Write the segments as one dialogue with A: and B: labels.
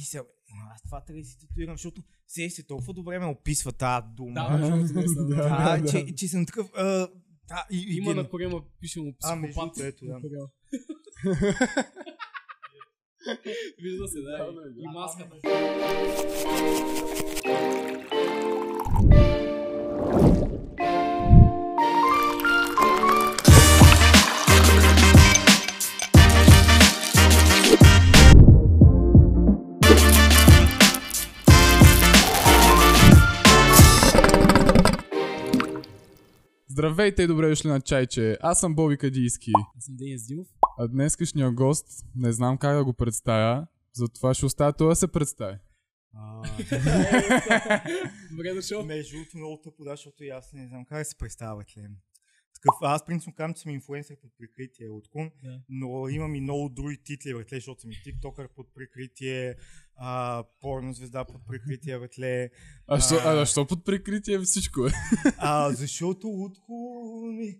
A: И се, аз това трябва да си татуирам, защото се се толкова добре ме описва тази дума.
B: Да, да.
A: Да,
C: да,
A: че,
C: да.
A: че съм такъв... А, да, и, и,
B: Има
A: ген-
B: на корема, пише му
A: А,
B: психопат.
A: другото, ето, да.
B: Вижда се, да. И маската.
C: Здравейте и добре дошли на Чайче. Аз съм Боби Кадийски.
B: Аз съм Денис Димов.
C: А днескашния гост не знам как да го представя, затова ще оставя това да се представи.
B: Добре дошъл.
A: Между другото много тъпо, да, защото и аз не знам как да се представя. Такъв, аз принципно казвам, че съм инфлуенсър под прикритие от Кун, но имам и много други титли, братле, защото съм и тиктокър под прикритие, а, порно звезда под прикритие, братле.
C: А, що,
A: А.
C: а, защо под прикритие всичко е?
A: А, защото Лутко... ми,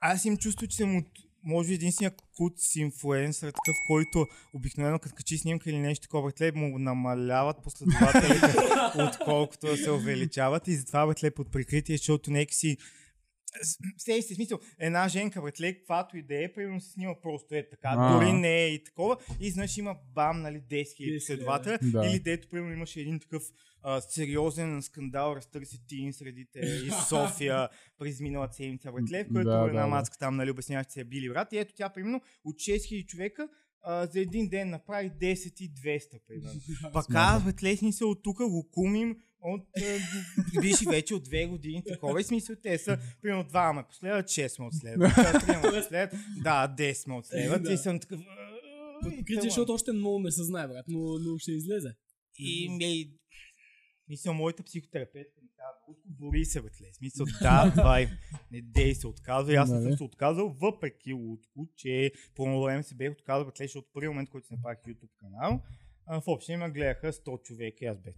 A: Аз им чувство, че съм от може единствения кут с инфлуенсър, такъв, който обикновено като качи снимка или нещо такова, братле, му намаляват последователите, отколкото да се увеличават и затова братле под прикритие, защото нека си Сей си, смисъл, една женка, братле, каквато и да е, примерно се снима просто е така,
C: А.
A: дори не е и такова, и изведнъж има бам, нали, 10 000
B: 10
A: последователя,
C: да.
A: или дето, примерно, имаше един такъв а, сериозен скандал, разтърси тин средите из София през миналата седмица, братле, в което
C: Да,
A: една
C: да,
A: мацка там, нали, обяснява, че се е били брат, и ето тя, примерно, от 6000 човека, а, за един ден направи 10 и 200, примерно. Пак аз, братле, смисъл, от тук го кумим, от, а, беше вече от две години такова и смисъл те са, примерно два ме последват, 6 ме отследват, 3 ме отследват, да, 10 ме отследват
B: Да.
A: и съм такъв... и тъмън.
B: защото още много не се знае, брат, но, но ще излезе.
A: И ми... Мисля, моята психотерапевтка ми Утко, бори се, бе. Смисъл, да, давай, не дей се отказва. И аз не съм се отказал, въпреки Утко, че по едно време се бех отказал, бе, защото от първият момент, който си направих YouTube канал, а, в общи има гледаха 100 човека и аз бех.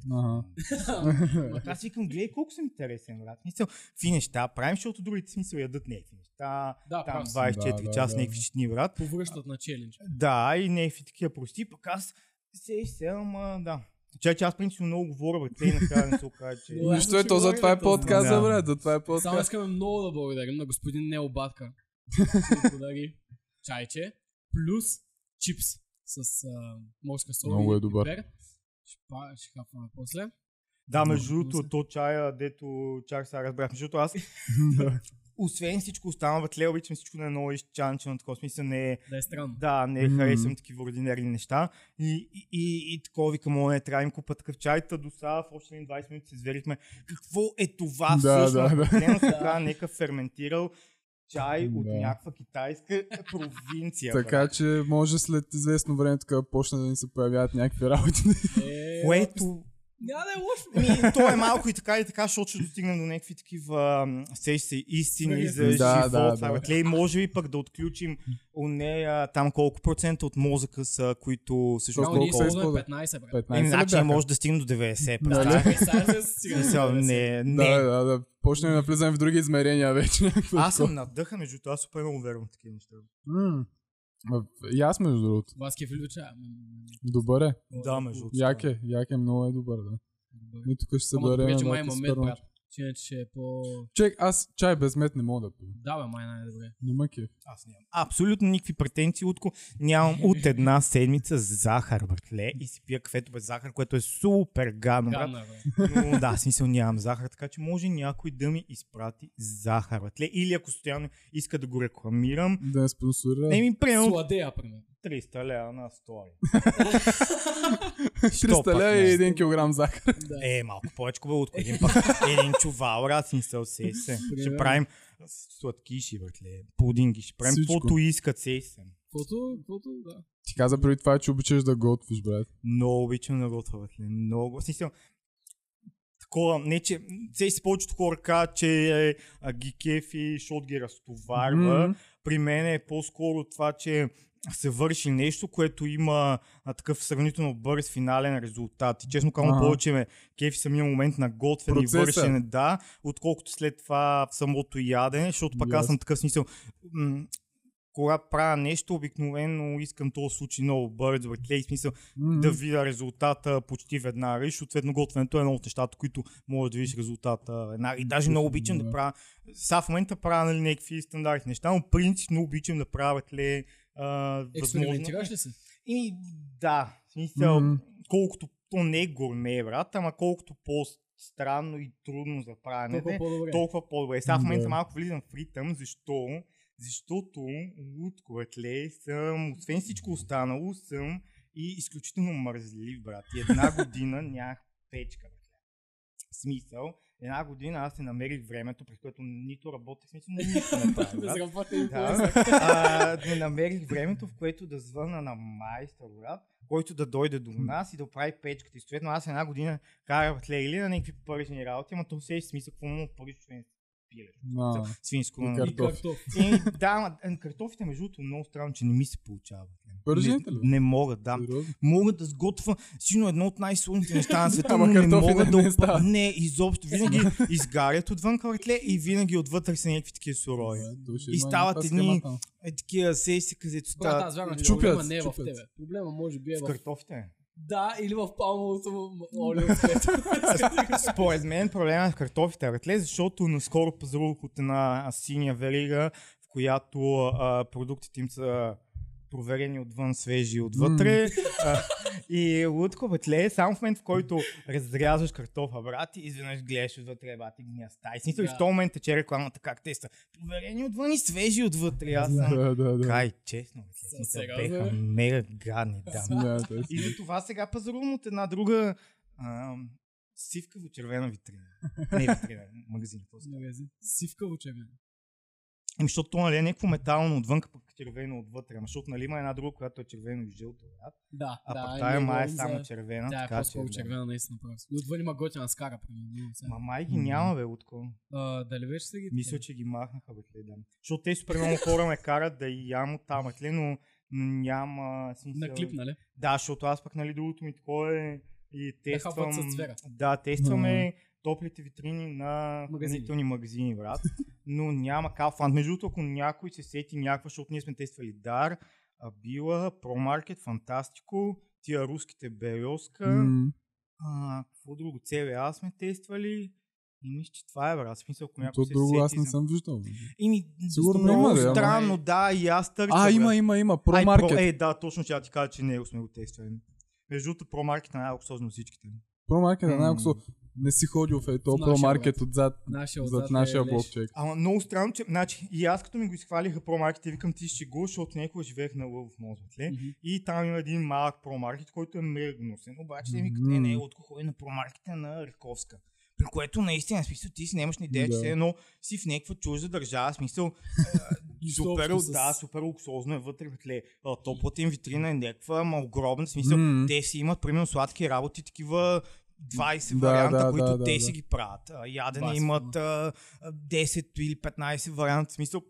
A: Аз викам, гледай колко съм интересен, брат. Мисъл, какви неща правим, защото другите смисъл ядат някакви неща.
B: Да,
A: Там
B: прав си.
A: 24
C: Да,
A: часа
C: да.
A: някакви щитни, брат.
B: Повръщат на челендж.
A: Да, и някакви такива прости, пък аз се се, ама да. Че, че аз принципно много говоря, бе, те и накрая не се окаже, че...
C: Нищо е, то за това е подкаст,
A: Да.
C: брат, за това е
B: Само
C: подкаст.
B: искаме много да благодарим на господин Нео Батка. който подари чайче, плюс чипс с а, морска сол.
C: Много
B: и
C: е добър.
B: пипер. Ще, па- ще хапваме после.
A: Да, между другото,
B: се.
A: то чая, дето чак сега разбрах, защото аз, освен всичко останало, бе, обичам всичко да е много изчанчено, такова смисъл не е,
B: Да е странно.
A: да, не
C: Мгм.
A: харесвам такива ординерни неща. И, и, и, и такова викам, о, не, трябва им купа такъв чай, та до сега в още един 20 минути се зверихме. Какво е това
C: Да,
A: всъщност?
C: да, да.
A: Постоянно се казва някакъв ферментирал чай от
C: Да.
A: някаква китайска провинция.
C: Така че може след известно време тук да почне да ни се появяват някакви работи.
B: Е,
A: Което
B: Няма да е лошо.
A: Ми, то е малко и така и така, защото ще достигнем до някакви такива сещи се истини за
B: Да,
A: живота.
C: да, да.
A: братле. И може би пък да отключим у нея там колко процента от мозъка са, които всъщност
B: ние
C: колко е
B: използваме
C: използват?
B: 15, брат.
C: 15
A: Еми,
C: ли
A: значи
C: бяха?
A: може да стигнем до 90.
C: Нали?
B: сега
A: Смисъл, Не, не.
C: Да, да, да. Почнем да влизаме в други измерения вече.
A: Аз съм надъхан, между това супер много вярвам в такива неща.
C: И аз между другото.
B: Баски Филюча.
C: Добър е.
A: Да, между другото.
C: Як е, як е, много е добър, да. И тук ще се
B: Ама
C: дарем
B: добре, че
C: на
B: май брат. Че ще е по...
C: Чек, аз чай без мед не мога да пия.
B: Да, бе, май най-добре.
C: Не кеф.
A: Аз нямам абсолютно никакви претенции, Утко. Нямам от една седмица захар, братле, и си пия кафето без захар, което е супер гадно, брат.
B: Гадна, бе.
A: Но да, смисъл нямам захар, така че може някой да ми изпрати захар, братле. Или ако стоянно иска да го рекламирам,
C: Да спонсорира.
A: не ми примерно
B: Сладея, примерно.
A: 300 лева на стори.
C: 300
A: пък
C: лева и 1 килограм захар.
B: Да.
A: Е, малко повече бе от един път. Един чувал, раз смисъл се се. Ще правим сладкиши, братле. Пудинги, ще правим каквото искат се се.
B: Каквото, каквото, да.
C: Ти каза преди това, че обичаш да готвиш, брат.
A: Много обичам да готвя, братле. Много. Смисъл, такова, не че, все си повечето хора казват, че е, а, ги кефи, защото ги разтоварва.
C: Мгм.
A: При мен е по-скоро това, че се върши нещо, което има а, такъв сравнително бърз финален резултат. И честно казвам, повече ме кефи самия момент на готвене и вършене, да, отколкото след това в самото ядене, защото пък аз
C: Ясно.
A: съм такъв смисъл. М- когато правя нещо, обикновено искам този случай много бързо, братле, в смисъл
C: М,
A: да видя резултата почти веднага. И съответно готвенето е едно от нещата, които може да видиш резултата веднага. И даже много обичам да
C: Да.
A: правя. Сега в момента правя нали, някакви стандартни неща, но принципно обичам да правя братле, а.
B: Експериментираш ли се?
A: И да, в смисъл,
C: Мгм.
A: колкото то не е гурме, брат, ама колкото по-странно и трудно за правене,
B: Толкова по-добре.
A: толкова по-добре. Сега в момента малко влизам в ритъм, защо? Защото лутко, братле, съм, освен всичко останало, съм и изключително мързлив, брат. И една година нямах печка, братле. В смисъл, една година аз се намерих времето, през което нито работех, не нищо не правих, Да, а, не намерих времето, в което да звъна на майстор, брат, който да дойде до нас и да оправи печката. И съответно аз една година карах или на някакви парични работи, ама то се е смисъл, какво му парично е пиле.
C: А,
A: Свинско.
C: И
A: нали?
C: картоф.
A: И, да, ама картофите между другото много странно, че не ми се получава. Братле.
C: Пържените
A: не,
C: ли?
A: не могат, да.
C: сериозно?
A: Мога да сготвя сигурно едно от най-сложните неща на света, но не
C: картофи
A: мога
C: не-
A: да
C: не
A: опа-. Не, изобщо. Винаги изгарят отвън братле и винаги отвътре са някакви такива сурови.
C: Да,
A: И стават едни-. Е, такива сеси, където стават
B: че
C: Чупят,
B: проблема не е в тебе. Проблема може би е
A: с
B: в...
A: картофите.
B: Да, или в палмовото олио.
A: Според мен проблема е в картофите, братле, защото наскоро пазарувах от една синя верига, в която а, продуктите им са проверени отвън, свежи отвътре. А, и лутко, братле, само в момент, в който разрязваш картофа, брат, и изведнъж гледаш отвътре, брат, и гняста. И смисъл, и
B: Да.
A: в този момент тече рекламата как те са проверени отвън и свежи отвътре. Аз съм...
C: Да, да, да.
A: Край, честно, смисъл, беха
B: бе?
A: мега гадни, да.
C: Да,
A: И за това сега пазарувам от една друга а, сивкаво червена витрина. Не витрина, магазин. по-скоро.
B: Сивкаво червено.
A: Ами, защото то нали, е някакво метално отвън, пък червено отвътре. Ама защото нали има една друга, която е червено и жълто. брат.
B: Да,
A: А
B: да.
A: пък тая май е само
B: за-
A: червена.
B: Да, е
A: така
B: по-скоро
A: че, да.
B: червена наистина просто. И отвън има готина скара.
A: Ма май ги няма, бе, Утко.
B: А, Дали вече са ги?
A: Мисля, че ги махнаха, бе, да. Защото те супер много хора ме карат да ям от там, но няма смисъл.
B: На клип, нали?
A: Да, защото аз пък, нали, другото ми такова е и тествам... Да, тестваме топлите витрини на хранителни магазини, брат. Но няма Kaufland. Между другото, ако някой се сети някаква, защото ние сме тествали Дар, Била, ProMarket, Фантастико, тия руските Березка,
C: М,
A: а, какво друго, CBA сме тествали. И мисля, че това е, брат. Смисъл, ако някой се
C: друго аз
A: сети
C: не
A: за-
C: съм виждал.
A: Ими,
C: Сигурно
A: много
C: има,
A: странно, да, и аз търся.
C: А,
A: брат.
C: има, има, има. ProMarket.
A: Pro, е, да, точно ще ти кажа, че не сме го тествали. Между другото, ProMarket е най-луксозно всичките.
C: ProMarket е
A: М.
C: Не си ходил в ето
B: нашия
C: ProMarket отзад,
B: Нашия
C: зад
B: отзад
C: нашия
B: е леш.
C: блокчек.
A: Ама много странно, че значи, и аз като ми го изхвалиха ProMarket, викам ти ще го, защото някога живеех на Лъв в Мозътле.
B: Мгм.
A: И там има един малък ProMarket, който е мега гнусен. Обаче те ми викат, не, не, отко ходи на ProMarket на Раковска. При което наистина, смисъл, ти си нямаш ни идея, че
C: Да.
A: все едно си в някаква чужда държава, смисъл, супер, да, супер луксозно е вътре, братле. А, Топлата им витрина е някаква, ама огромна, смисъл,
C: М.
A: те си имат, примерно, сладки работи, такива 20
C: Да,
A: варианта,
C: да,
A: които
C: да,
A: те
C: да,
A: си
C: да.
A: ги правят. Ядене
B: 20,
A: имат а, а, 10 или 15 варианта, в смисъл,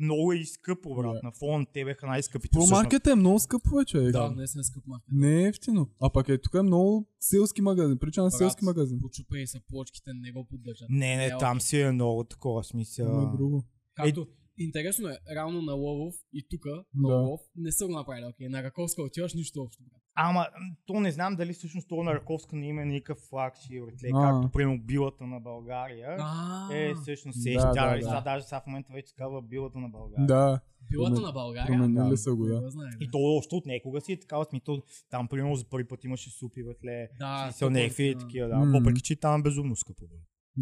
A: много е и скъпо, брат.
C: Да.
A: На фон те беха най-скъпите. всъщност.
C: ProMarket е много скъпо, бе, човек.
B: Да, не е скъп маркет.
C: Не е ефтино. А пък е тук е много селски магазин. Прича на селски магазин.
B: Почупени са плочките, не го поддържат.
A: Не, не,
B: Е,
A: там си е много такова смисъл.
C: Има друго.
B: Както, интересно е, реално на Ловов и тук, на
C: Да.
B: Ловов, не са го направили, окей. На Раковска отиваш нищо общо.
A: Ама, то не знам дали всъщност то на Раковска не има никакъв флагшип, братле,
C: А.
A: както примерно билата на България.
B: А,
A: Е, всъщност
C: Да,
A: се
C: да,
A: да,
C: да.
A: Сега, даже сега в момента вече се казва билата на България.
C: Да.
B: билата на България.
C: променили
B: Да,
C: са го, да.
A: И то още от некога си е такава смисъл. Там, примерно, за първи път имаше супи, братле.
B: Да, супер,
A: някакви
B: да.
A: такива, да. Въпреки, че там е безумно скъпо.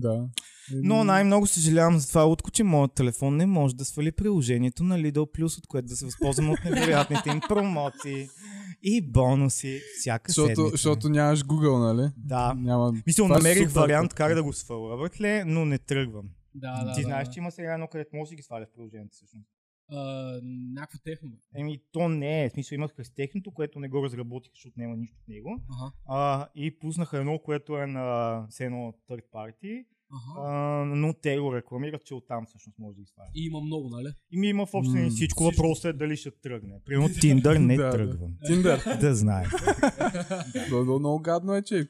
C: Да.
A: Но най-много съжалявам за това, Утко, че моят телефон не може да свали приложението на Lidl Plus, от което да се възползвам от невероятните им промоции и бонуси всяка
C: Защото,
A: седмица.
C: защото нямаш Google, нали?
A: Да.
C: Няма...
A: Мисля,
C: Това е
A: намерих
C: супер,
A: вариант как да го сваля, но не тръгвам.
B: Да, да,
A: Ти
B: да,
A: знаеш,
B: да.
A: че има сега едно, където може да ги сваля в приложението всъщност.
B: А, Някакво техно.
A: Еми, то не е. В смисъл имах с техното, което не го разработих, защото няма нищо в него.
B: Ага,
A: А, и пуснаха едно, което е на все едно third party,
B: ага.
A: а, но те го рекламират, че оттам всъщност може да сваля.
B: И има много, нали?
A: И ми има в общи
C: М,
A: всичко,
B: всичко.
A: въпросът е дали ще тръгне. Примерно Tinder не
C: Да,
A: тръгвам.
C: Тиндър.
A: Да знае.
C: Да, много гадно е, че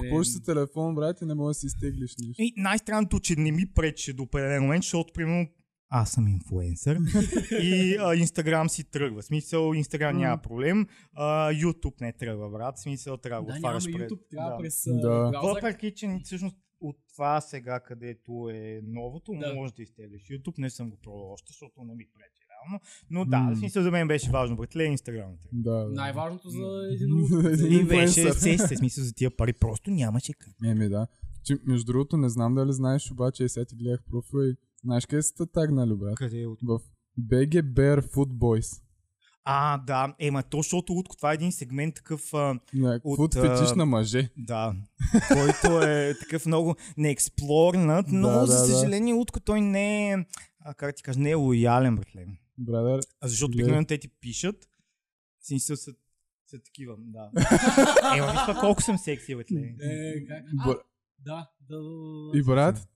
C: купуваш си телефон, брат, и не можеш да си изтеглиш нищо.
A: И най-странното, че не ми пречеше до определен момент, защото примерно аз съм инфлуенсър и а, Инстаграм си тръгва. Смисъл, Инстаграм няма проблем, а, YouTube не тръгва, брат. Смисъл, трябва да го отваряш пред...
B: YouTube, трябва
A: да.
B: през
C: Да.
B: браузър.
A: Въпреки, че всъщност от това сега, където е новото,
B: Да.
A: може да изтеглиш YouTube. Не съм го пробвал още, защото не ми пречи реално. Но да, в смисъл за мен беше важно, братле, Инстаграм.
C: Да, да.
B: Най-важното за един
A: И беше, се се смисъл за тия пари, просто нямаше как.
C: Еми да. Че, между другото, не знам дали знаеш, обаче и сега ти гледах профила и знаеш къде са те тагнали, брат?
A: Къде е от...
C: В BG Bear Food Boys.
A: А, да, ема то, защото Утко, това е един сегмент такъв, а,
C: Не,
A: От,
C: фетиш на мъже.
A: да, който е такъв много неексплорнат, но
C: Да,
A: за
C: да, да.
A: съжаление Утко той не е, а, как ти кажа, не е лоялен, братле.
C: Брадър,
A: А защото обикновено те ти пишат, в смисъл са, са такива, да. Ема виж колко съм секси, братле.
B: Е, как? А, да, да, да, да.
C: И брат,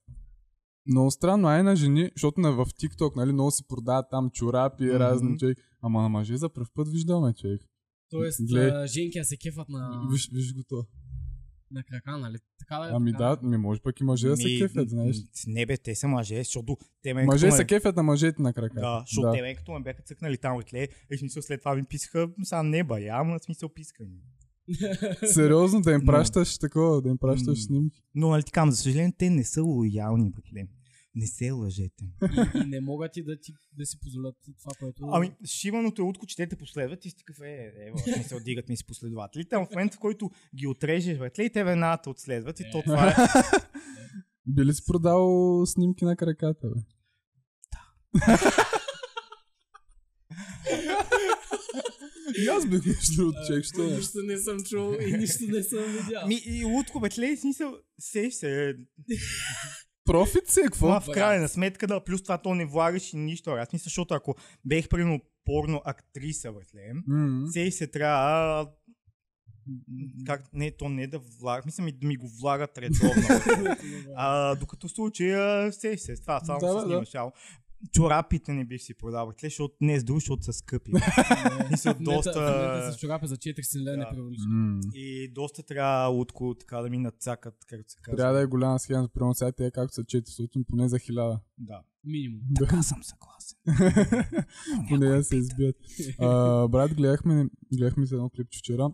C: много странно, ай на жени, защото на в TikTok, нали, много си продават там чорапи и
A: Мгм.
C: разни човек. Ама на мъже за пръв път виждаме, човек.
B: Тоест,
C: Гледай.
B: а, женки се кефат на,
C: Виж, виж го то.
B: на крака, нали? Така да е.
C: Ами
B: така.
C: да, ми може пък и мъже да се
A: Ми,
C: кефят, знаеш.
A: Не бе, те са мъже, защото те ме
C: Мъже
A: като
C: се
A: ме-
C: кефят на мъжете на крака.
A: Да, защото те ме като ме бяха цъкнали там братле, и в смисъл след това ми писаха, сега не бая, ама смисъл писаха ми.
C: Сериозно да им
A: Но-
C: пращаш такова, да им пращаш снимки.
A: Но нали ти казвам, за съжаление, те не са лоялни, братле. Не се лъжете.
B: И, и не могат и да, ти, да си позволят това, което...
A: Ами, шиваното е утко, че те те последват и си такъв, е, е, в смисъл, дигат ми си последователите. А в момента, в който ги отрежеш, братле, и те веднага те отследват и то
B: Е.
A: това е.
C: Би ли си продал снимки на краката, бе? И аз бих между другото, човек, що не?
B: Нищо не съм чул и нищо не съм видял.
A: Ми, и утко, братле, в смисъл, сеш се.
C: Профит си, е, какво?
A: Това в крайна сметка, да, плюс това то не влагаш и нищо. Аз мисля, защото ако бех примерно порно актриса, братле, сей се трябва как, не, то не да влага, мисля ми да ми го влагат редовно. а, докато в случая, сей се, това само
C: Да,
A: се снимаш. Да. Чорапите не бих си продавал, тле, защото не с друго, защото са скъпи. Мисля, доста...
B: В момента с чорапи за 400 лева не.
C: М.
A: И доста трябва лутко така да ми нацакат, както се казва.
C: Трябва да е голяма схема, примерно сега те както са 400, поне за 1000.
A: Да.
B: Минимум.
A: Така съм съгласен.
C: Поне да се избият. Брат, гледахме, гледахме се едно клипче вчера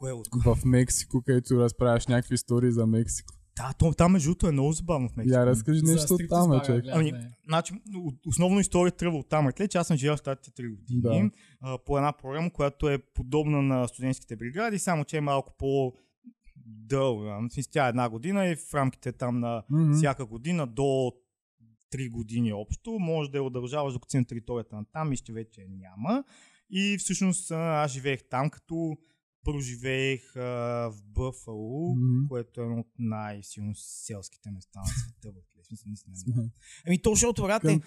A: Кое е
C: в Мексико, където разправяш някакви истории за Мексико.
A: Да, то, там между другото е много забавно в Мексико.
C: Я разкажи нещо от там,
B: бара
C: човек.
A: Ами, значи, о- основно история тръгва от там, е, че аз съм живял в Штатите 3 години
C: Да.
A: а, по една програма, която е подобна на студентските бригади, само че е малко по дълга. Тя е една година и в рамките там на
C: Мгм.
A: всяка година до 3 години общо, може да я удължаваш докато си на територията на там, нищо вече няма. И всъщност аз живеех там, като проживеех а, в Бъфало,
C: Мгм.
A: което е едно от най-силно селските места на света. Ами то, защото, брат, е,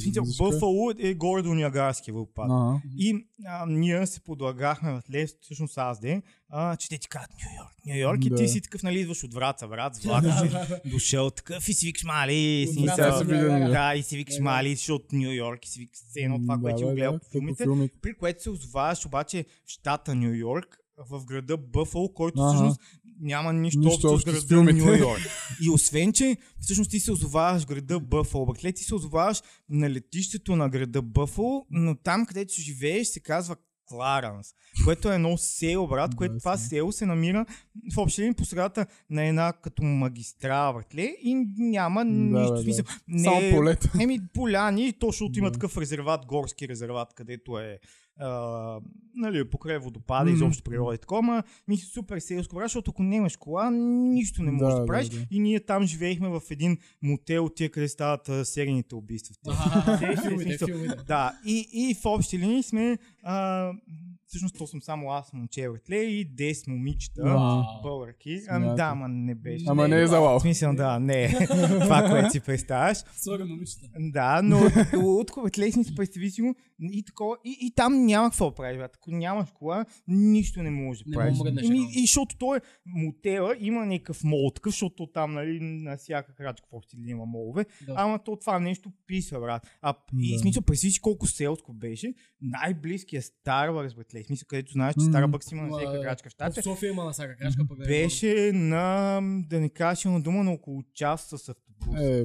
A: смисъл. Бъфало е горе до Ниагарския водопад.
C: Ага.
A: И а, ние се подлагахме в лес, всъщност аз де, а, че те ти казват Нью Йорк, Нью Йорк и ти си такъв, нали, идваш от Враца, брат, с влака си дошъл такъв и си викаш, мали, си да, и си викаш, мали, защото Нью Йорк и си викаш, едно това, което си го гледал
C: да,
A: по филмите. при което се озоваваш обаче в щата Нью Йорк, в града Бъфало, който
C: Ага.
A: всъщност няма нищо,
C: Нищо
A: общо с града
C: филмите.
A: Нью Йорк. И освен, че всъщност ти се озоваваш в града Бъфало, бакле, ти се озоваваш на летището на града Бъфало, но там, където живееш, се казва Кларанс, което е едно село, брат, което
C: Да,
A: това село се намира в общи по средата на една като магистрала, братле, и няма нищо.
C: бе,
A: в смисъл, не,
C: Само полето.
A: Еми, поляни, то защото има
C: Да.
A: такъв резерват, горски резерват, където е а, нали, покрай водопада,
C: Мгм.
A: изобщо природа и такова, ми супер селско, брат, защото ако нямаш кола, нищо не можеш
C: Да,
A: да,
C: да,
A: правиш.
C: да.
A: И ние там живеехме в един мотел, тия къде стават а, серийните убийства. Да, и, и в общи линии сме, а, всъщност то съм само аз момче, братле, и 10 момичета. Българки. Ами да, ама не беше.
C: Ама не е за лао.
A: В смисъл, да, не е това, което си представяш.
B: Сори, момичета.
A: Да, но от братле, си представи си го и такова. И, и там няма какво да правиш, брат. Ако нямаш кола, нищо не можеш да правиш. и,
B: мръднеш,
A: и, защото той е мотела, има някакъв мол, такъв, защото там, нали, на всяка крачка общи линии има молове.
B: Да.
A: Ама то това нещо писва, брат. А и
C: Да.
A: смисъл, представи си колко селско беше. Най-близкият Starbucks, братле. В смисъл, където знаеш, че
C: Мгм.
A: Starbucks има на всяка крачка в щатите.
B: София има на всяка крачка, пък
A: Беше на, да не кажа на дума, на около час с автобус.
C: Е.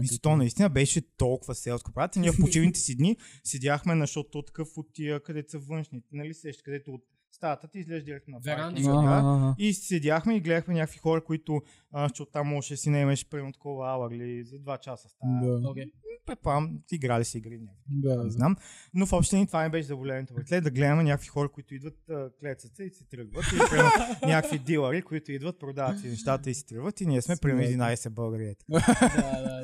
A: Мисля, то наистина беше толкова селско. Брат, ние в почивните си дни седяхме на защото такъв от тия, където са външните, нали сеща, където от стаята ти излезеш директно на
B: Веранда.
A: паркинга, да. И седяхме и гледахме някакви хора, които, защото там можеше да си наемеш примерно такова ауър или за 2 часа стая.
C: Да,
B: Окей.
A: Предполагам, играли си игри някакви.
C: да,
A: Не
C: да.
A: знам. Но в общи линии това не беше заболяването. Братле, да гледаме някакви хора, които идват, а, клецат се и си тръгват. И примерно, някакви дилъри, които идват, продават си нещата и си тръгват. И ние сме примерно 11 българи.
B: Да, да.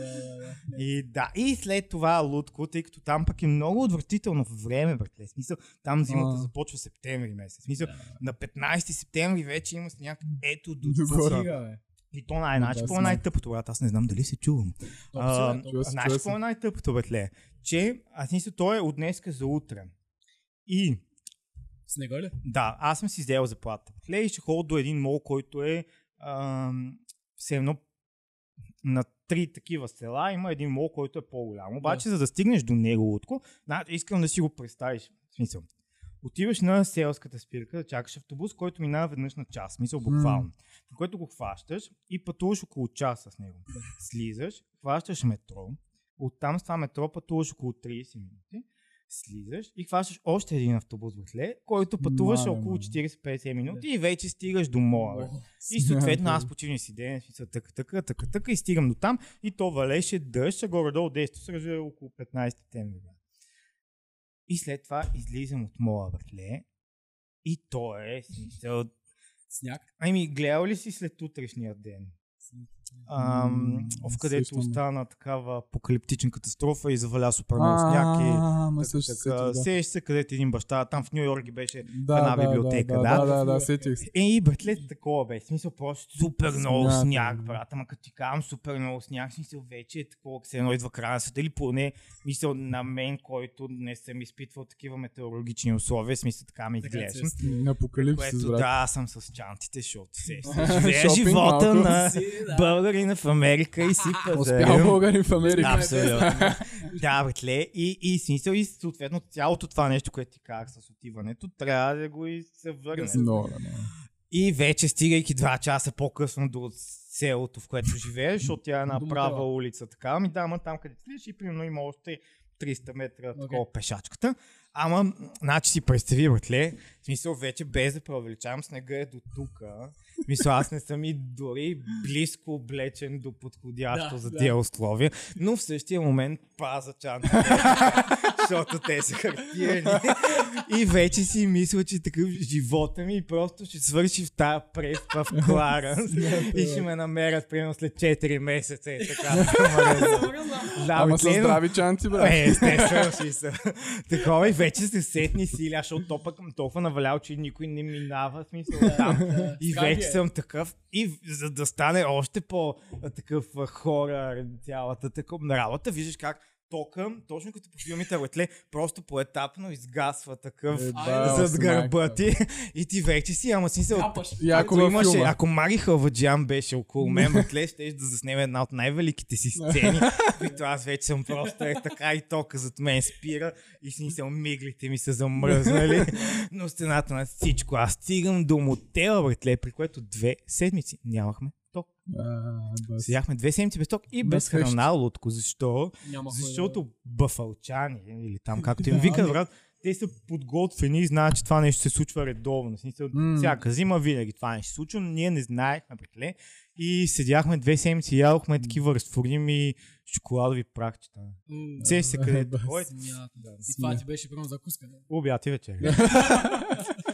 A: И да, и след това Лутко, тъй като там пък е много отвратително време, братле. Смисъл, там зимата
C: А.
A: започва септември месец. Смисъл, на 15 септември вече има сняг ето до
B: бе.
A: И то най-наче,
C: Да,
A: какво е
C: знам.
A: най-тъпото, брат? Аз не знам дали се чувам.
B: Топ
A: А,
B: си, бе, топ.
C: чува се,
A: Знаеш
C: чува
A: какво
C: се.
A: е най-тъпото, братле? Че, аз мисля, то е от днеска за утре. И
B: Снега ли?
A: да, аз съм си взел заплата. Братле, и ще ходя до един мол, който е ам, все едно на три такива села има един мол, който е по-голям. Обаче, за да стигнеш до него, значи, искам да си го представиш. В смисъл. Отиваш на селската спирка да чакаш автобус, който минава веднъж на час. В Смисъл, буквално. При което го хващаш и пътуваш около час с него. Слизаш, хващаш метро, оттам с това метро пътуваш около 30 минути, слизаш и хващаш още един автобус, братле, който пътуваш
C: Мале,
A: около
C: мале.
A: 40-50 минути и вече стигаш до.
B: О,
A: И съответно аз почивни си ден, в смисъл тъка, тъка, тъка, тъка и стигам до там и то валеше дъжд, а горе-долу 10 се около 15 септември. И след това излизам от мола, братле. И то е смисъл.
B: Сняг.
A: Ами, гледал ли си след утрешния ден? Ам, в където остана такава апокалиптична катастрофа и заваля супер много сняг и
C: също се
A: където един баща, там в Нью Йорк беше
C: Да,
A: една библиотека,
C: да.
A: да?
C: Да, да, сетих се.
A: Е, и братле, такова бе. Смисъл, просто супер много сняг, брат. Ама като ти казвам супер много сняг, смисъл вече е такова, се едно идва края на света или поне, мисъл на мен, който не съм изпитвал такива метеорологични условия, в смисъл така ми
B: се
C: На апокалипсис,
A: Което
C: брат.
A: да, съм с чантите, защото се
C: Шопинг
A: живота
C: малко.
A: на
B: Си, да.
A: българина в Америка и си
C: Успял
A: пазарим.
C: българин в Америка.
A: Абсолютно. да, братле. И, и смисъл, и съответно цялото това нещо, което ти казах с отиването, трябва да го и се върне.
C: Много, да.
A: И вече стигайки два часа по-късно до селото, в което живееш, защото тя е една права улица, така. Ами да, ама там където влизаш и примерно има още 300 метра
B: Окей.
A: такова пешачката. Ама, значи си представи, братле, в смисъл вече без да преувеличавам, снега е до тук. Мисля, аз не съм и дори близко облечен до подходящо
B: Да,
A: за
B: да.
A: тия условия, но в същия момент паза чантите, защото те са хартиени. И вече си мисля, че такъв живота ми просто ще свърши в тази преспа в Кларенс и ще ме намерят примерно след 4 месеца и така. Да,
C: Ама
A: бе,
C: с
A: гледам-
C: здрави чанти, брат.
A: е, естествено си са. Такова и вече се сетни сили, аз защото то пък толкова навалял, че никой не минава, в смисъл там. И вече съм такъв. И за да стане още по-такъв хора цялата такова работа, виждаш как тока, точно като по филмите Летле, просто поетапно изгасва такъв
C: Е,
B: да,
A: зад
C: си
A: гърба ти и ти вече си, ама смисъл,
B: Капаш.
C: Яко
A: ако имаше,
C: филма.
A: ако Мари Халваджиан беше около мен, братле, ще да заснеме една от най-великите си сцени, които аз вече съм просто е така и тока зад мен спира и си смисъл миглите ми са замръзнали, но стената на всичко. Аз стигам до мотела, братле, при което две седмици нямахме ток.
C: А, да.
A: Седяхме две седмици без ток и без
C: Без
A: храна, Лутко. Защо?
B: Няма кой да-
A: Защото бъфалчани, или там както им викат, брат, те са подготвени и знаят, че това нещо се случва редовно. Смисъл,
C: М.
A: всяка зима винаги това нещо се случва, но ние не знаехме, братле. И седяхме две седмици и ядохме такива разтворими шоколадови прахчета.
B: М,
A: Се се. Ой,
B: Смята. И това ти беше прямо закуска. да.
A: обяд и вечер.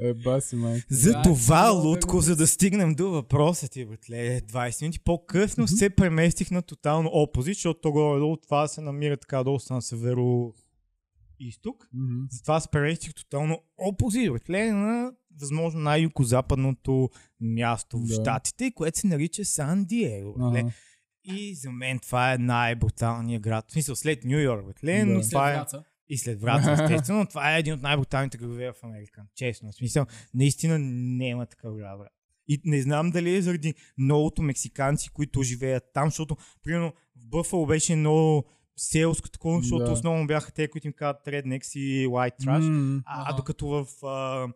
C: Е, баси, майка.
A: За
B: Да,
A: това, Лутко, за да стигнем до въпроса ти, братле, 20 минути по-късно се преместих на тотално опозит, защото то горе-долу това се намира така доста на северо изток.
C: Мгм.
A: Затова се преместих тотално опозит, братле, на възможно най-юкозападното място в. Штатите, което се нарича Сан Диего. И за мен това е най-бруталният град. В смисъл след Нью Йорк, братле,
C: Да.
A: но това е...
B: Враца.
A: И след Враца, естествено, това е един от най-бруталните градове в Америка. Честно. В смисъл, наистина няма такъв град, брат. И не знам дали е заради многото мексиканци, които живеят там, защото, примерно, в Бъфало беше много селско такова, защото
C: Да.
A: основно бяха те, които им казват Rednecks и White Trash.
C: М,
A: А, а докато в а,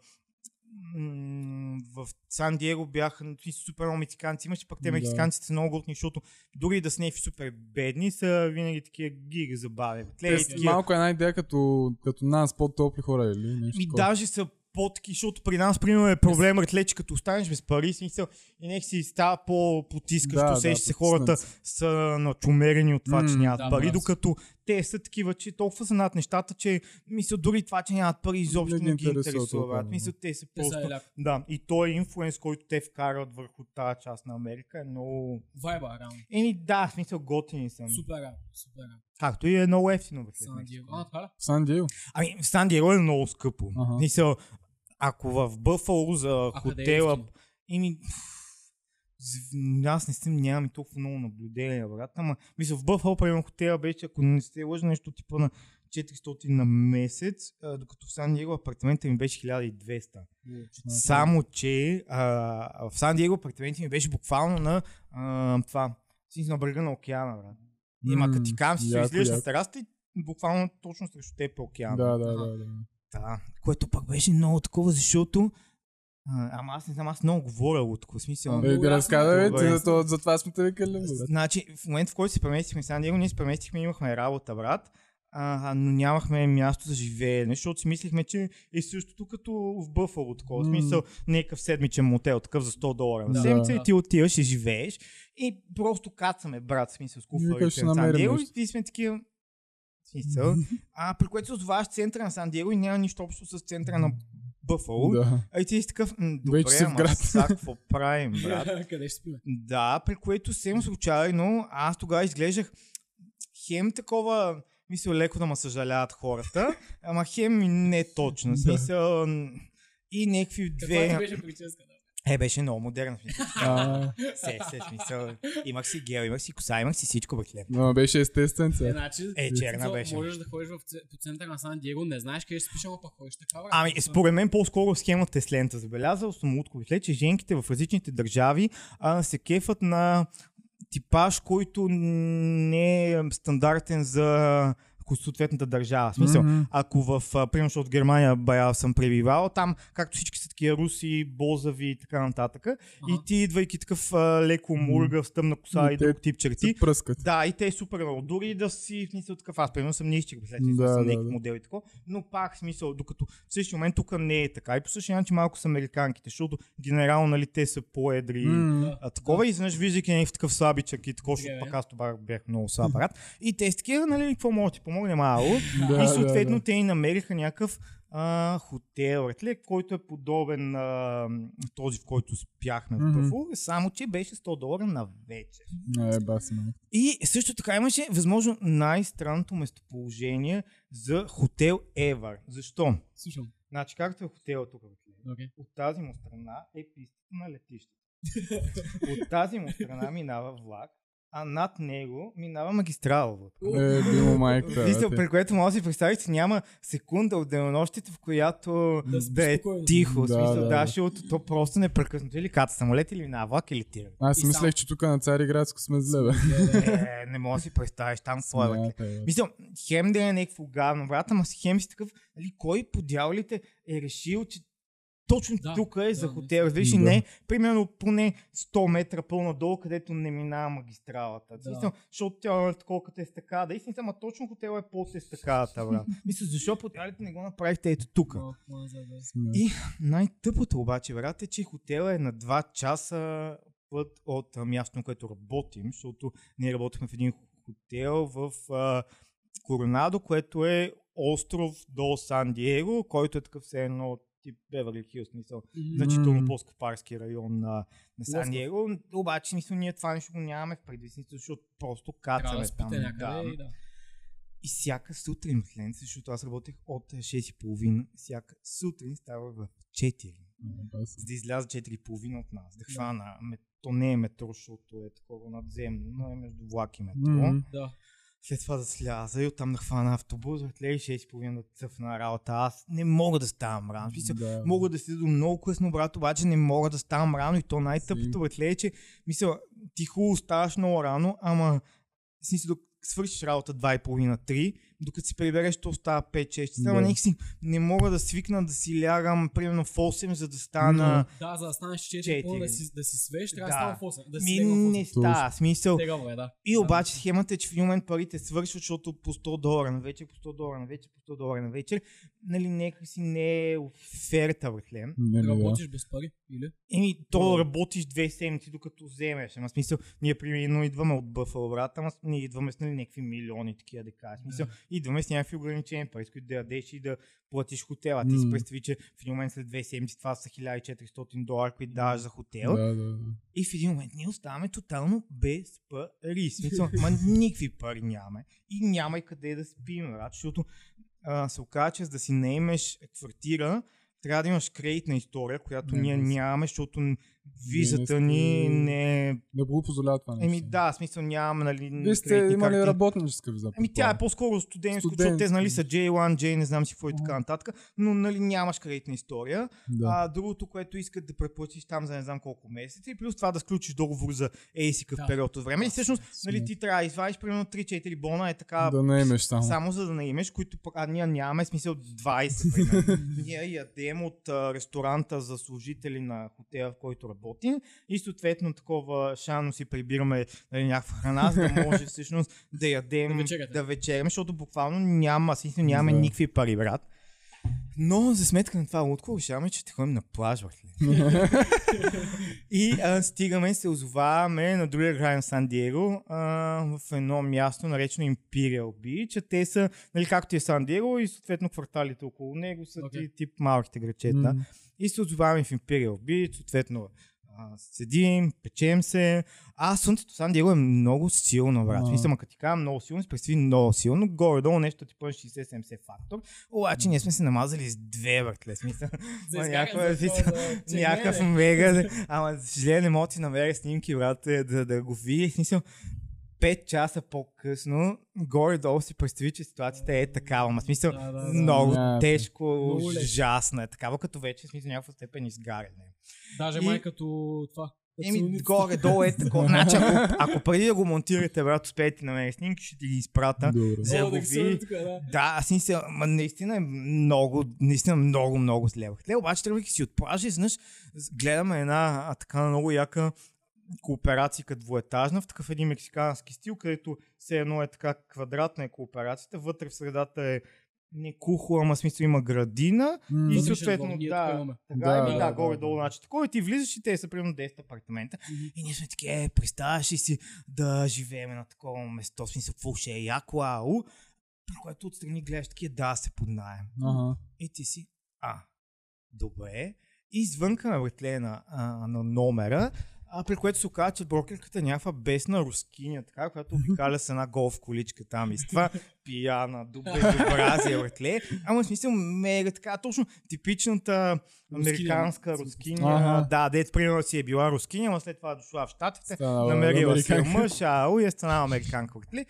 A: в Сан Диего бяха супер много мексиканци. Имаше пък те
C: Да.
A: мексиканците са много готни, защото дори да са някакви супер бедни, са винаги такива гига забави.
C: Те
A: такива,
C: малко една идея като, като нас, по-топли хора или нещо
A: ми
C: такова.
A: даже са по-таки, защото при нас, примерно, е проблем, ратле, че като останеш без пари, смисъл, и нека си става по-потискащо,
C: Да,
A: да, сеща
C: да,
A: се хората са начумерени от това, че
C: М,
A: нямат
B: да,
A: пари, докато те са такива, че толкова са над нещата, че мисля, дори това, че нямат пари, изобщо
C: Не
A: не,
C: ги
A: ги
C: интересува
A: интересува.
C: толкова,
A: брат.
C: да.
A: Мисля, те са
B: Те са
A: просто... Да, и той инфлуенс, който те вкарат върху тази част на Америка е много...
B: Вайба, реално.
A: Еми да, в смисъл готини съм.
B: Супер супер.
A: Както и е много ефтино.
B: Сан. Диего.
C: Сан Диего.
A: Ами в Сан Диего е много скъпо.
C: Ага.
A: Мисъл, ако в Бъфало за
B: е
A: хотела...
B: ефтино?
A: Аз не съм, нямам и толкова много наблюдения, брат. Ама, мисля, в Бъфало, примерно, хотела беше, ако не се лъжа, нещо типа на 400 на месец, а, докато в Сан Диего апартамента ми беше 1200. Само, че а, в Сан Диего апартамента ми беше буквално на а, това, си на брега на океана, брат. Има
C: М,
A: като ти кам, си се излизаш на
C: яко.
A: терасата и буквално точно срещу теб е океан.
C: Да, да, да, да.
A: Да, което пък беше много такова, защото а, ама аз не знам, аз много говоря от такова смисъл.
B: Ами, Много
C: да
A: добре.
C: ти за, това- за това сме те викали. брат.
A: Значи, в момента в който се преместихме в Сан Диего, ние се преместихме, имахме работа, брат, а, но нямахме място за живеене, защото си мислихме, че е същото като в Бъфало, такова.
C: М.
A: смисъл, някакъв седмичен мотел, такъв за 100 долара
C: Да.
A: седмица и ти отиваш и живееш и просто кацаме, брат, смисъл, с куфарите на Сан Диего и сме такива смисъл. А при което се озоваваш центъра на Сан Диего и няма нищо общо с центъра на Бъфало.
C: Да.
A: А и ти си такъв, добре,
C: Вече си в
A: ама
C: град.
A: сега какво правим, брат?
B: Къде ще спиме?
A: Да, при което съвсем случайно, аз тогава изглеждах хем такова, мисля, леко да ме съжаляват хората, ама хем и не точно. Смисъл, и някакви
B: Каква ти
A: две...
B: беше прическа?
A: Е, беше много.
C: А,
A: Се, се, смисъл. Имах си гел, имах си коса, имах си всичко, бе,
C: Но беше естествен
B: Е,
C: сега.
B: значи,
A: Е, черна
B: смисъл,
A: беше.
B: Можеш да ходиш по центъра на Сан Диего, не знаеш къде ще спиш, ама пък ходиш така.
A: Ами, според мен по-скоро схемата е следната. Забелязал съм от кофе, че женките в различните държави а, се кефат на типаж, който не е стандартен за съответната държава. В смисъл,
C: Мгм.
A: ако в, примерно, в Германия бая съм пребивал, там, както всички такива руси, бозави и така нататък, и ти идвайки такъв а, леко мурга, с тъмна коса
C: И
A: и друг тип черти,
C: Се пръскат.
A: да, и те е супер много. Дори да си в смисъл такъв, аз примерно съм нищик, след
C: Да,
A: да, съм
C: да, да.
A: модел и такова, но пак смисъл, докато в същия момент тук не е така. И по същия начин малко с американките, защото генерално нали, те са по-едри.
C: М,
A: А, такова и изведнъж виждайки някакъв такъв слабичък и такова, защото
B: Така е.
A: пък аз това бях много слаб брат. И те са такива, нали, какво може да ти помогне малко.
C: Да,
A: и съответно
C: да, да.
A: те и намериха някакъв а, хотел, ретле, който е подобен на този, в който спяхме
C: Мгм.
A: Бъфало, само че беше 100 долара на вечер.
C: Е, баси.
A: И също така имаше възможно най-странното местоположение за хотел Ever. Защо?
B: Слушам.
A: Значи, както е хотел тук,
B: Окей.
A: от тази му страна е пистата на летището. от тази му страна минава влак, а над него минава магистрала. бе.
C: Е, било майката.
A: Вижте, при което може да си представите, няма секунда от денонощите, в която
B: Да
A: да е
B: спокойно.
A: тихо.
C: Да,
A: смисъл,
C: да,
A: да, защото то просто непрекъснато. Или ката самолет, или на влак, или тира.
C: Аз си мислех, че тук на Цариградско сме зле, бе.
A: Е, не мога да си представиш там е.
C: Смятай, бе.
A: Мисля, хем да е някакво гавно, брат, ама си хем си такъв, нали, кой по дяволите е решил, че точно
B: Да,
A: тук е за
B: да,
A: хотел. Виж,
C: Да.
A: не, примерно поне 100 метра по-надолу, където не минава магистралата.
B: Да.
A: Мисля, защото тя е такова като естакада. Истина, ама точно хотел е после естакадата, брат. Мисля, защо по дяволите не го направихте ето тук? И най-тъпото обаче, брат, е, че хотел е на 2 часа път от мястото, на което работим, защото ние работихме в един хотел в а, Коронадо, което е остров до Сан Диего, който е такъв все едно тип Беверли Хилс, мисъл,
B: Мгм.
A: значително по-скъпарски район на, на Сан. Диего, обаче мисля, ние това нещо го нямаме в предвид, смисъл, защото просто кацаме
B: да
A: там.
B: някъде и да.
A: И всяка сутрин, клен, защото аз работех от 6.30, всяка сутрин става в 4
C: Е, баси.
A: за да изляза 4,5 от нас, да хвана. Ме, то не е метро, защото е такова надземно, но е между влак и метро.
C: М.
B: Да.
A: След това да сляза и оттам да хвана автобус, от 6,5 да цъфна работа. Аз не мога да ставам рано. В
C: Да.
A: Мога да седа до много късно, брат, обаче не мога да ставам рано и то най-тъпото братле е, че мисля, ти хубаво ставаш много рано, ама в смисъл, свършиш работа 2,5-3, докато си прибереш, то става 5-6 часа.
C: Да.
A: Ама някакси не мога да свикна да си лягам примерно в 8, за да стана...
B: Да, за да станеш 4
A: Четири.
B: по да си, да си свеж, трябва да става в 8. Да си
A: Ми
B: легна в 8.
A: не става, смисъл.
B: Тегаво е, да.
A: И обаче схемата е, че в един момент парите свършват, защото по 100 долара на вечер, по 100 долара на вечер, по 100 долара на вечер, нали, нека си не е оферта, братле.
C: Не, не, да.
B: Работиш без пари, или?
A: Еми, то
B: Добре.
A: работиш две седмици, докато вземеш. Ама смисъл, ние примерно идваме от Бъфало, брат, ама ние идваме с нали, някакви милиони такива да кажа. Смисъл, идваме с някакви ограничени пари, които да ядеш и да платиш хотела. Ти си представи, че в един момент след две седмици това са 1400 долара, които даваш за хотел.
C: Да, да, да.
A: И в един момент ние оставаме тотално без пари. Смисъл, ма никакви пари нямаме. И няма и къде да спим, брат, защото а, се оказа, че за да си наемеш квартира, трябва да имаш кредитна история, която
C: Не,
A: ние нямаме, защото визата ни не...
C: Не го позволява това нещо.
A: Еми да, в смисъл нямаме, нали,
C: Вие сте имали
A: карти.
C: работническа виза.
A: Ами тя е по-скоро студентско,
C: Студент.
A: защото те нали са J1, J, не знам си какво и така нататък, но нали нямаш кредитна история.
C: Да.
A: А, другото, което искат да преплатиш там за не знам колко месеца и плюс това да сключиш договор за си какъв
B: Да.
A: период от време. И всъщност нали, ти трябва да извадиш примерно 3-4 бона е така
C: Да не имеш само.
A: само за да наимеш, които пък, а ние нямаме смисъл 20 примерно. ние ядем от а, ресторанта за служители на хотела, в който работим и съответно такова шано си прибираме нали, някаква храна, за да може всъщност да ядем,
B: Да
A: вечеряме, защото буквално няма, смисъл, нямаме никакви пари, брат. Но за сметка на това лутко решаваме, че ще ходим на плаж, братле. И а, стигаме се озоваваме на другия край на Сан Диего а, в едно място, наречено Imperial Beach. Те са, нали, както е Сан Диего и съответно кварталите около него са okay. тип малките грачета.
C: М.
A: И се озоваваме в Imperial Beach, съответно а, седим, печем се. А слънцето в Сан Диего е много силно, брат. Смисъл, ма като ти кажа много силно, се представи много силно. Горе-долу нещо типа 60-70 фактор. Обаче ние сме се намазали с две, братле. Смисъл, някакъв мега. Ама, съжаление, не мога да си намеря снимки, брат, е, да, да го видя. Смисъл, 5 часа по-късно, горе-долу си представи, че ситуацията е такава. Ма, смисъл,
B: Да, да, да.
A: много
C: Някакво.
A: тежко, ужасна е. Такава като вече, смисъл, някаква степен изгаряне.
B: Даже
A: И-
B: май като това.
A: Еми, горе-долу е такова. Значи, ако, ако преди да го монтирате, брат, успеете на мен снимки, ще ти ги изпрата.
C: Добре.
A: За да
B: О,
A: види.
B: тук, да.
A: Да, аз мисля, ма наистина е много, наистина много, много зле. Те обаче тръгвайки си от плажа, изведнъж гледаме една а, така много яка кооперация двуетажна в такъв един мексикански стил, където все едно е така квадратна е кооперацията, вътре в средата е не кухо, ама смисъл има градина
C: М.
A: и съответно да,
C: Да,
A: да, да, горе-долу, значи такова и ти влизаш и те са примерно 10 апартамента
B: Мгм.
A: и ние сме таки, е, представяш ли си да живеем на такова место, смисъл, какво ще е яко, ау, при което отстрани гледаш такива, да, се поднаем.
C: Ага.
A: И ти си, а, добре. И извънка на братле на, а, на номера, а, при което се оказа, че брокерката е някаква бесна рускиня, така, която обикаля с една голф количка там и с това пияна, до безобразие, братле. Ама в смисъл мега така, точно типичната американска рускиня.
C: Ага.
A: Да, дет примерно си е била рускиня, ама след това е дошла в Штатите, намерила си мъж, ау, и е станала американка, братле.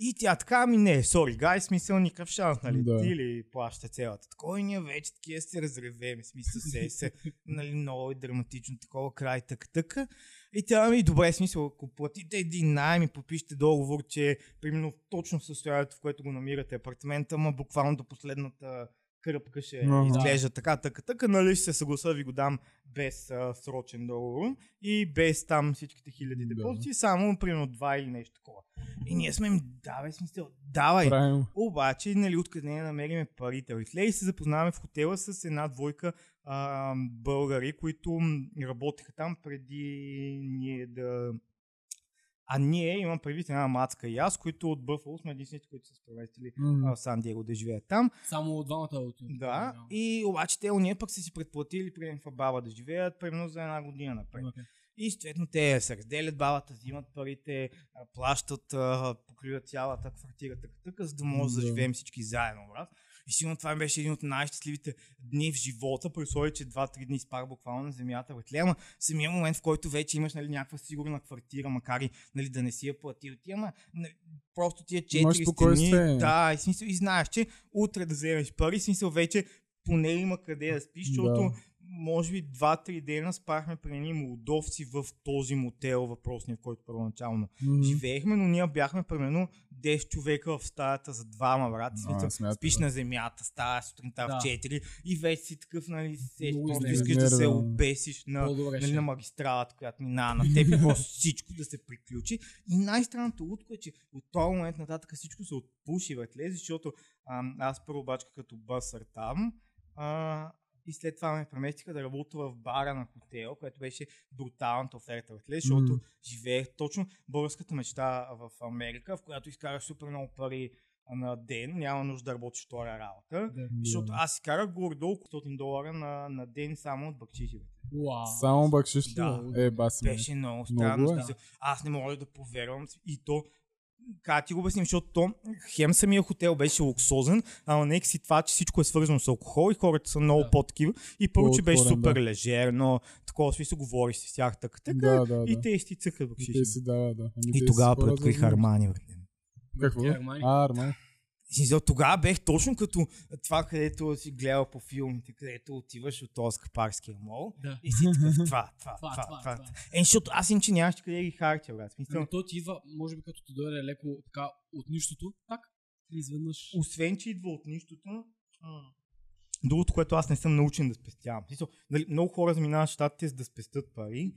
A: И тя така, ами не, сори, гай, смисъл никакъв шанс, нали?
C: Да.
A: Ти ли плаща цялата? Такова и ние вече такива се разревеме, смисъл се, се, нали, много е драматично, такова край, така, така. И тя ми, добре, смисъл, ако платите един найем и подпишете договор, че примерно точно в състоянието, в което го намирате апартамента, ма буквално до последната кръпка ще
C: Ага.
A: изглежда така, така, така, нали ще се съгласа да ви го дам без а, срочен договор и без там всичките хиляди
C: Да.
A: депозити, само примерно два или нещо такова. И ние сме им, давай смисъл, давай.
C: Правилно.
A: Обаче, нали, откъде не намериме парите? Рифле и се запознаваме в хотела с една двойка а, българи, които работеха там преди ние да... А ние, имам предвид една мацка и аз, които от Бъфало сме единствените, които са се преместили а, в Сан Диего да живеят там.
B: Само двамата от
A: Да, и обаче те уния пък са си предплатили при в баба да живеят примерно за една година напред.
B: Окей.
A: И съответно те се разделят бабата, взимат парите, плащат, покриват цялата квартира, така, така, за да може да
C: Да.
A: живеем всички заедно, брат. И сигурно това беше един от най-щастливите дни в живота, при условие, че 2-3 дни спах буквално на земята. Братле, ама самия момент, в който вече имаш нали, някаква сигурна квартира, макар и нали, да не си я платил ти, ама нали, просто тия четири стени. Да, и, смисъл, и знаеш, че утре да вземеш пари, смисъл вече поне има къде да спиш, защото
C: Да.
A: Може би 2-3 дена спахме при едни молдовци в този мотел, въпросния, в който първоначално
C: М,
A: живеехме, но ние бяхме примерно 10 човека в стаята за двама, брат. Смисъл,
C: смятай,
A: спиш
C: да.
A: на земята, става сутринта
B: Да.
A: в 4 и вече си такъв, нали, се, просто искаш да се обесиш на, нали, на магистралата, която минава на теб и просто всичко да се приключи. И най-странното лутко е, че от този момент нататък всичко се отпуши, братле, защото ам, аз първо бачка като бъсър там, а, и след това ме преместиха да работя в бара на хотел, което беше бруталната оферта, братле, защото
C: М.
A: живеех точно българската мечта в Америка, в която изкараш супер много пари на ден, няма нужда да работиш втора работа.
B: Да.
A: Защото аз си карах горе-долу 500 долара на, на ден само от бакшиши. бе.
B: Уау.
C: Само бакшиш ли?
A: Да.
C: Е, баси.
A: Беше много странно.
C: Много е.
A: Аз не мога да повярвам. И то, как ти го обясним, защото то, хем самия хотел беше луксозен, а нека си това, че всичко е свързано с алкохол и хората са много
B: Да.
A: по-такива. И първо, че беше супер
C: да.
A: лежерно, такова смисъл, говориш с тях така, така
C: Да, да,
A: и
C: да.
A: те си цъкат
C: И си, да, да. Ами
A: И
C: си
A: тогава
C: възможност.
A: Армани.
C: Какво? А, Армани.
A: Смисъл, тогава бех точно като това, където си гледал по филмите, където отиваш от този скапарския мол
B: Да.
A: и си такъв това, това,
B: Това,
A: това,
B: това,
A: това.
B: това.
A: Е, защото аз иначе нямаше къде ги харча, брат. Смисъл,
B: Ами то ти идва, може би като ти дойде леко така от нищото, так, изведнъж.
A: освен, че идва от нищото, другото, което аз не съм научен да спестявам. Смисъл, нали, много хора заминават щатите за да спестят пари.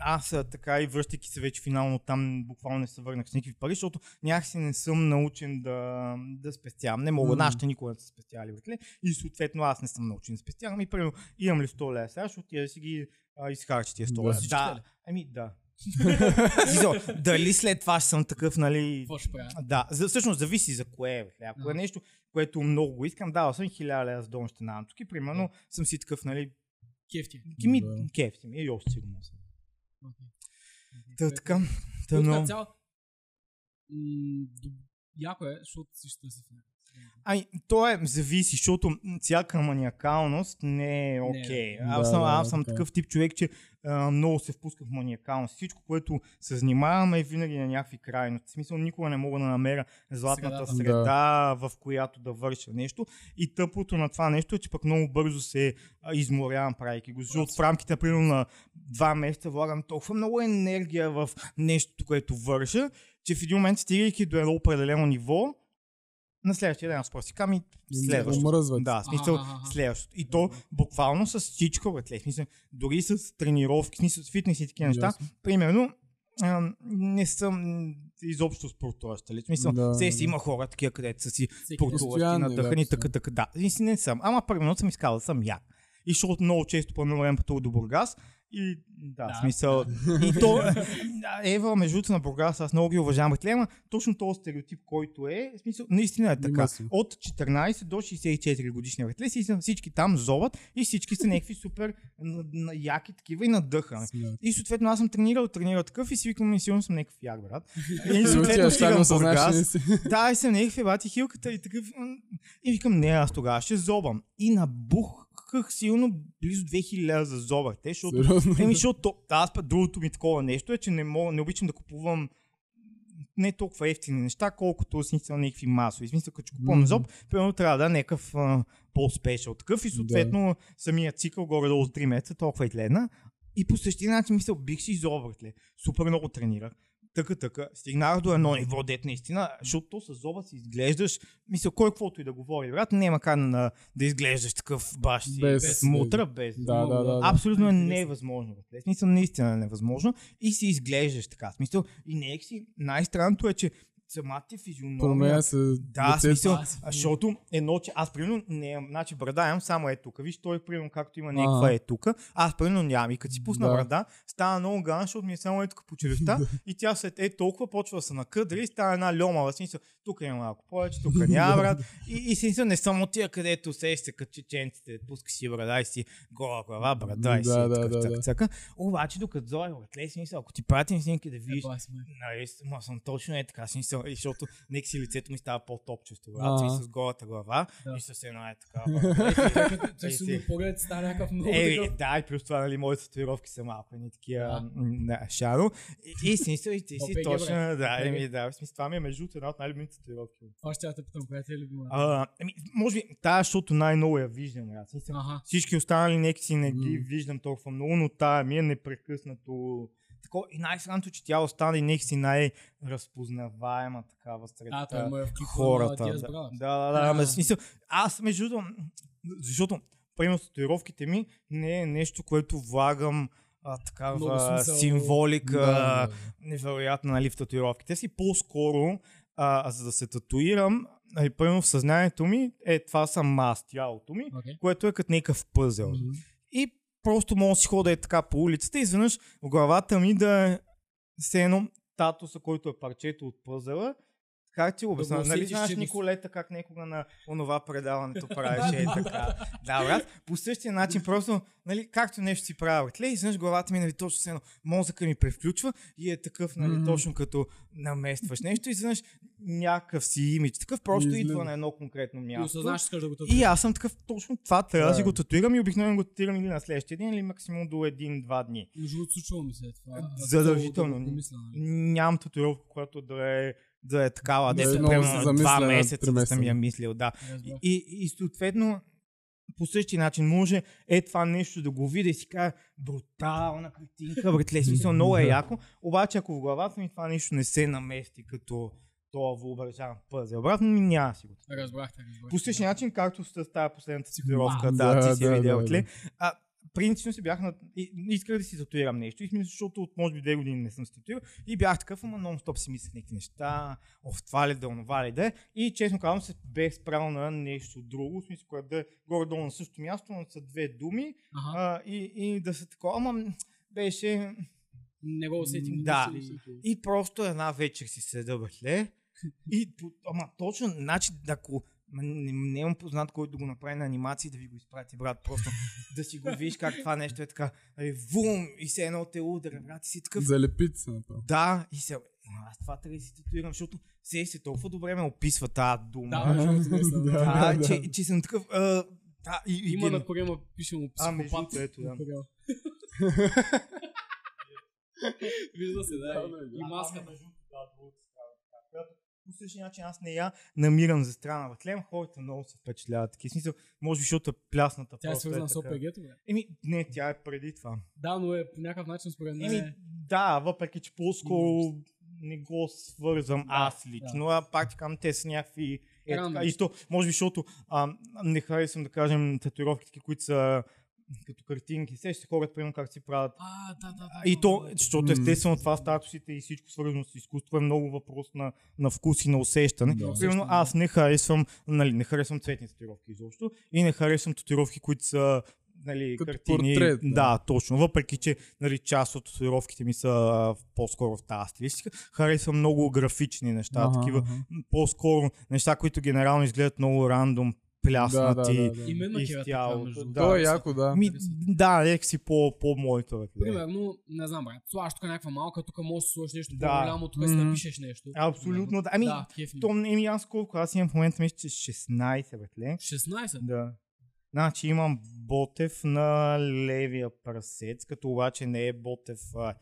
A: Аз така и връщайки се вече финално там, буквално не се върнах с никакви пари, защото някакси не съм научен да, да спестявам. Не мога,
C: М.
A: нашите никога не са спестяли, братле. И съответно аз не съм научен да спестявам. И примерно имам ли 100 лева, сега ще отида да си ги а, изхарча тия 100
C: Да.
A: лева. Да, ами да. Смисъл, дали след това ще съм такъв, нали,
B: Какво ще правя?
A: да, за, всъщност зависи за кое бе. Ако е нещо, което много го искам, давал съм 1000 лева за долна стена на тук и примерно съм си такъв, нали,
B: Кефти.
A: ми
C: Да.
A: кефти ми, и още сигурно съм. Та така, та но...
B: М, доб- Яко е, защото си ще си в
A: Ай, то е, зависи, защото всяка маниакалност не е окей.
C: да.
A: Аз
C: Да,
A: съм,
C: да,
A: аз съм
C: е.
A: такъв тип човек, че а, много се впуска в маниакалност. Всичко, което се занимаваме е винаги на някакви крайности. В смисъл, никога не мога да намеря златната
B: Средата.
A: среда, в която да върша нещо. И тъпото на това нещо е, че пък много бързо се изморявам, правейки го. Защото в рамките, примерно, на два месеца влагам толкова много енергия в нещо, което върша, че в един момент, стигайки до едно определено ниво, на следващия ден аз просто си кам и следващото.
C: Омръзват.
A: Да, смисъл следващото. И то буквално с всичко, братле. Смисъл, дори с тренировки, смисъл с фитнес и такива неща.
C: Ясно.
A: Примерно, а, не съм изобщо спортуващ. Нали? В смисъл,
C: Да,
A: се си има хора, такива, където са си спортуващи, надъхани,
C: да,
A: така, така, да. И си не съм. Ама първо съм искал да съм як. И защото много често по едно време пътува до Бургас. И да,
B: Да.
A: смисъл. И то, Ева, между другото на Бургас, аз много ги уважавам, братле, ама точно този стереотип, който е, смисъл, наистина е така. От 14 до 64 годишни са всички там зоват и всички са някакви супер н- н- яки такива и надъхани.
C: Смят.
A: И съответно аз съм тренирал, тренирал такъв и си викам, ми сигурно съм някакъв як, брат. И съответно стигам Бургас.
C: си.
A: Да, и съм някакви бати хилката и такъв. И викам, не, аз тогава ще зобам. И набухах силно близо 2000 лева за зоба. Те, защото
C: Сериозно.
A: Защото аз път другото ми такова нещо е, че не, мога, не обичам да купувам не толкова ефтини неща, колкото смисъл някакви масови. Смисъл, като купувам
C: Мгм.
A: зоб, примерно трябва да е някакъв а, по-спешъл такъв и съответно самият цикъл горе-долу с 3 месеца толкова и гледна. И по същия начин мисъл, бих си изобратле. Супер много тренирах. Тъка, тъка. Стигнах до едно ниво, дет наистина, защото то с зоба си изглеждаш, мисля, кой каквото и да говори, брат, няма как да, да изглеждаш такъв баш си,
C: Без-
A: без, мутра, без
C: Да, да, да. да.
A: Абсолютно е невъзможно. В смисъл, наистина е невъзможно. И си изглеждаш така. Смисъл, и не е си. Най-странното е, че самата ти физиономия...
C: Променя се
A: Да, смисъл,
B: Аз-
A: защото едно, че аз примерно не значи брада имам само е тук. Виж, той примерно както има някаква е тук, аз примерно нямам. И като си пусна
C: Да.
A: брада, става много ган, защото ми е само е тук по челюстта и тя след е толкова почва да се накъдри, става една льома, в смисъл, тук има малко повече, тук няма брат. И, и смисъл не съм от тия, където се се като чеченците, пуска си брада и си гола глава, брада и си
C: Да,
A: е
C: да, да, да.
A: цъка. Обаче докато братле, смисъл, ако ти пратим снимки да
B: Е,
A: видиш,
B: ме.
A: Нали, съм точно е така, смисъл. и защото нека си лицето ми става по-топчесто, брат, и с голата глава,
B: Да.
A: и с една е така. Ей,
B: си
A: си.
B: му поглед става някакъв много такъв.
A: да, и плюс това, нали, моите татуировки са малко не такива шаро. И, и смисъл, и ти си точно, да, еми, да, в смисъл, това ми е между една от най-любимите татуировки.
B: Това ще те питам, която е любима.
A: Може би, тая, защото най-много я виждам. Всички останали нека си не ги виждам толкова много, но тая ми е непрекъснато. Тако, и най-сраното, че тя остана и нека си най-разпознаваема такава сред
B: А, той му е в
A: хората. Да, да, да, да,
B: А.
A: в смисъл, аз между другото, защото, примерно, татуировките ми не е нещо, което влагам а, такава
B: смисъл.
A: символика,
C: Да, да, да.
A: невероятна, нали, в татуировките си. По-скоро, а, за да се татуирам, нали, примерно в съзнанието ми, е, това съм аз, тялото ми,
B: Окей.
A: което е като някакъв пъзел.
B: Мгм.
A: Просто мога да си хода е така по улицата и изведнъж главата ми да е все едно татуса, който е парчето от пъзела. Как ти го обясня?
B: го
A: нали знаеш Николета как некога на онова предаването правеше е така. Да, брат. По същия начин просто, нали, както нещо си правя, и изведнъж главата ми, нали, точно все едно, мозъка ми превключва и е такъв, нали,
C: Мгм.
A: точно като наместваш нещо и изведнъж някакъв си имидж. Такъв просто
C: Излиза.
A: идва на едно конкретно
B: И
A: място.
B: осъзнаш, че искаш да го
A: И аз съм такъв, точно това трябва да си
C: Да.
A: го татуирам и обикновено го татуирам или на следващия ден, или максимум до един-два дни.
B: Между случва ми се това.
A: Задължително.
B: Да нали.
A: Нямам татуировка, която да е, да е такава,
B: Да
A: да
B: е
A: примерно два месеца да съм я мислил. Да. И, и, и съответно, по същия начин може е това нещо да го видя и си кажа брутална картинка, братле, смисъл много е яко, обаче ако в главата ми това нещо не се намести като това въображавам пъзел, обратно ми няма си го
B: Разбрах, те, разбрах.
A: По същия начин, както с тази последната
C: го-
A: да,
C: Да,
A: ти си
C: да,
A: видял,
C: да,
A: тле.
C: да.
A: А, принципно си бях на... Исках да си татуирам нещо и смисъл, защото от може би две години не съм се татуирал и бях такъв, ама нон-стоп си мислех някакви неща, оф, това ли да, онова ли да е. И честно казвам се бе спрял на нещо друго, в смисъл, което да е горе-долу на същото място, но са две думи
B: Аха.
A: а, и, и да се такова, ама беше...
B: Не го усетим.
A: Да.
B: усетил.
A: И просто една вечер си седа бахле. И, ама точно, значи, ако не, не имам познат, който да го направи на анимации, да ви го изпрати, брат, просто да си го видиш как това нещо е така, нали, вум, и се едно те ударя, брат, и си такъв,
C: Залепит се направо.
A: да, и се, «А, аз това трябва да си татуирам, защото се се толкова добре ме описва тази дума,
B: Да, другото, наистина, да.
A: да,
C: да.
A: че, че съм такъв, а, да, и, и
B: Има
A: ген-
B: на корема, пише му
A: А, между
B: психопат.
A: другото, ето, да.
B: Вижда се, да. и- И маската.
A: По същия начин аз не я намирам за страна в тлем, хората много се впечатляват. Такива смисъл, може би, защото е плясната.
B: Тя е свързана с
A: така.
B: ОПГ-то, бе.
A: Еми, не, тя е преди това.
B: Да, но е по някакъв начин според мен.
A: Еми,
B: е-
A: да, въпреки, че по-скоро не го свързвам
B: Да,
A: аз лично, а пак ти казвам, те са някакви... Е, така, и то, може би, защото а, не харесвам, да кажем, татуировките, които са като картинки. Се ще хората, примерно, как си правят
B: А, да, да, да.
A: И то, защото естествено това статусите и всичко свързано с изкуство е много въпрос на, на вкус и на усещане.
C: Да.
A: Примерно аз не харесвам, нали, не харесвам цветни татуировки изобщо и не харесвам татуировки, които са нали,
C: Като
A: картини.
C: портрет, да.
A: да. точно. Въпреки, че нали, част от татуировките ми са а, по-скоро в тази стилистика, харесвам много графични неща,
C: Ага,
A: такива
C: ага.
A: по-скоро неща, които генерално изглеждат много рандом, пляснати.
C: Да, да, да, да.
B: И
A: тялото, да.
C: То е яко, да.
A: Ми, да, нека си по, по-моето. бе.
B: Примерно, не знам, брат, слагаш тук някаква малка, тук можеш да сложиш нещо
A: Да.
B: по-голямо, тук си
C: Мгм.
B: напишеш нещо.
A: Абсолютно. Да. Ами,
B: да.
A: То не ми аз колко, аз имам в момента мисля, че 16, бетле.
B: 16.
A: Да. Значи имам Ботев на левия прасец, като обаче не е Ботев а,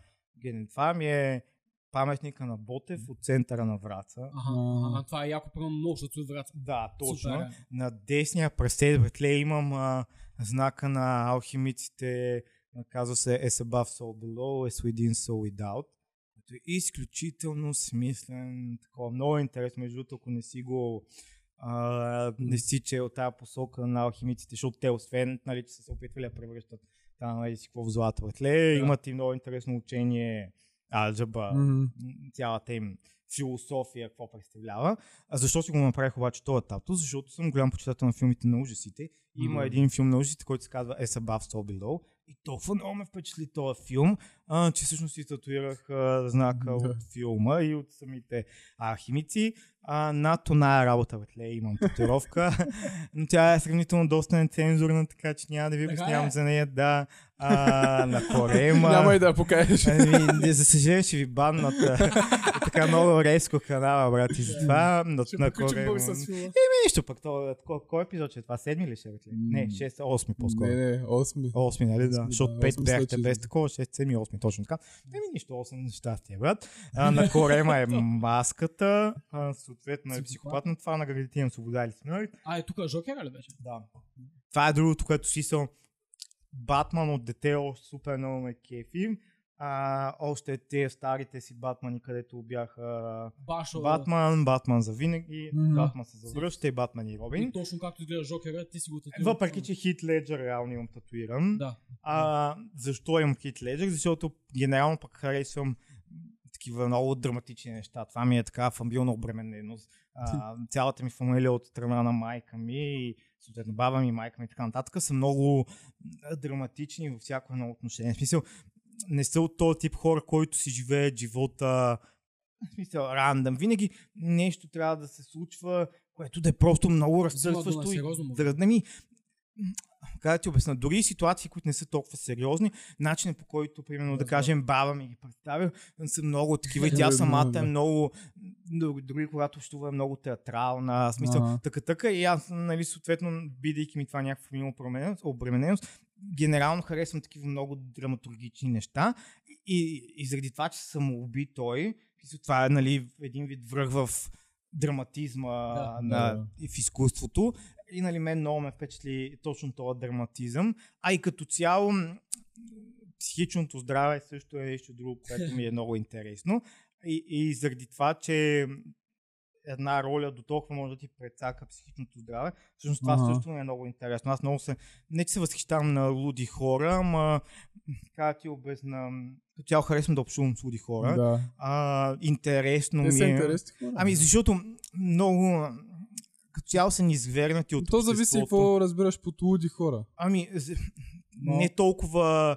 A: ген. Това ми е паметника на Ботев от центъра на Враца.
B: Аха,
C: А.
B: ага, това е яко, първо много, защото си отврат.
A: Да, точно.
B: Супер, е.
A: на десния прасец, бетле, имам а, знака на алхимиците, казва се As above, so below, as within, so without. Който е изключително смислен, такова, много интересно, между другото, ако не си го а, не си чел тази посока на алхимиците, защото те, освен, нали, че са се опитвали да превръщат там, нали, си какво в злато, бетле, имат и много интересно учение,
C: algebra
A: яа тийм. Философия, какво представлява. А защо си го направих обаче този тато? Защото съм голям почитател на филмите на ужасите. И Има един филм на ужасите, който се казва As Above, So Below. И толкова много ме впечатли този филм, а, че всъщност си татуирах а, знака
C: Да.
A: от филма и от самите а, химици. А, над оная работа, бетле, имам татуировка. Но тя е сравнително доста нецензурна, така че няма да ви
B: Така
A: обяснявам
B: е.
A: за нея. Да, а, на корема.
C: Няма и да покажеш.
A: Ами, за съжаление ще ви баннат. така много резко канала, брат, и затова на, на
B: с филма.
A: Нищо пък, то, кой, кой епизод е това? Седми ли ще е? бе? Не. 6, 8 по-скоро.
C: Не, не, 8.
A: Осми, нали, да,
C: Осми,
A: защото
C: да,
A: 5
C: осми
A: бяхте без такова, 6, 7, 8, точно така. Еми нищо, 8 щастие, брат. А, на Корема е маската, а, съответно е
B: Психопат.
A: на това наградите имам свобода или смърт.
B: А, е тук Жокера ли беше?
A: Да. Това е другото, което си съм Батман от дете, още супер много ме кефи. А, още тези старите си Батмани, където бяха
B: Башо.
A: Батман, Батман за винаги,
C: Мгм.
A: Батман се завръща и Батман и Робин.
B: И точно както изглежда Жокера, ти си го татуирал.
A: Въпреки, че Хит Леджер реално имам татуиран.
B: Да.
A: А, защо имам Хит Леджер? Защото генерално пък харесвам такива много драматични неща. Това ми е така фамилна обремененост. А, цялата ми фамилия от страна на майка ми и съответно баба ми, майка ми и така нататък са много драматични във всяко едно отношение. В смисъл, не са от този тип хора, които си живеят живота в смисъл, рандъм. Винаги нещо трябва да се случва, което да е просто много разсърсващо. и
B: сериозно, му.
A: да, ми, как да ти обясна, дори и ситуации, които не са толкова сериозни, начинът по който, примерно, да
B: Разбира.
A: кажем, баба ми ги представя, са много такива и тя
C: Да,
A: самата
C: да,
A: е
C: да.
A: много, дори, когато общува е много театрална, смисъл, така, така и аз, нали, съответно, бидейки ми това някаква обремененост, обремененост, генерално харесвам такива много драматургични неща и, и, заради това, че съм уби той, това е, нали, един вид връх в драматизма
B: Да.
A: на,
C: Да.
A: и в изкуството. И нали мен много ме впечатли точно този драматизъм. А и като цяло психичното здраве също е нещо друго, което ми е много интересно. И, и заради това, че една роля до толкова може да ти прецака психичното здраве. Всъщност това
C: Ага.
A: също ми е много интересно. Аз много се, не че се възхищавам на луди хора, ама как да ти обясна, като цяло харесвам да общувам с луди хора.
C: Да.
A: А, интересно
C: Те
A: ми е.
C: интересни хора.
A: Ами защото много като цяло са ни извергнати от
C: То зависи какво разбираш под луди хора.
A: Ами,
C: Но-
A: не толкова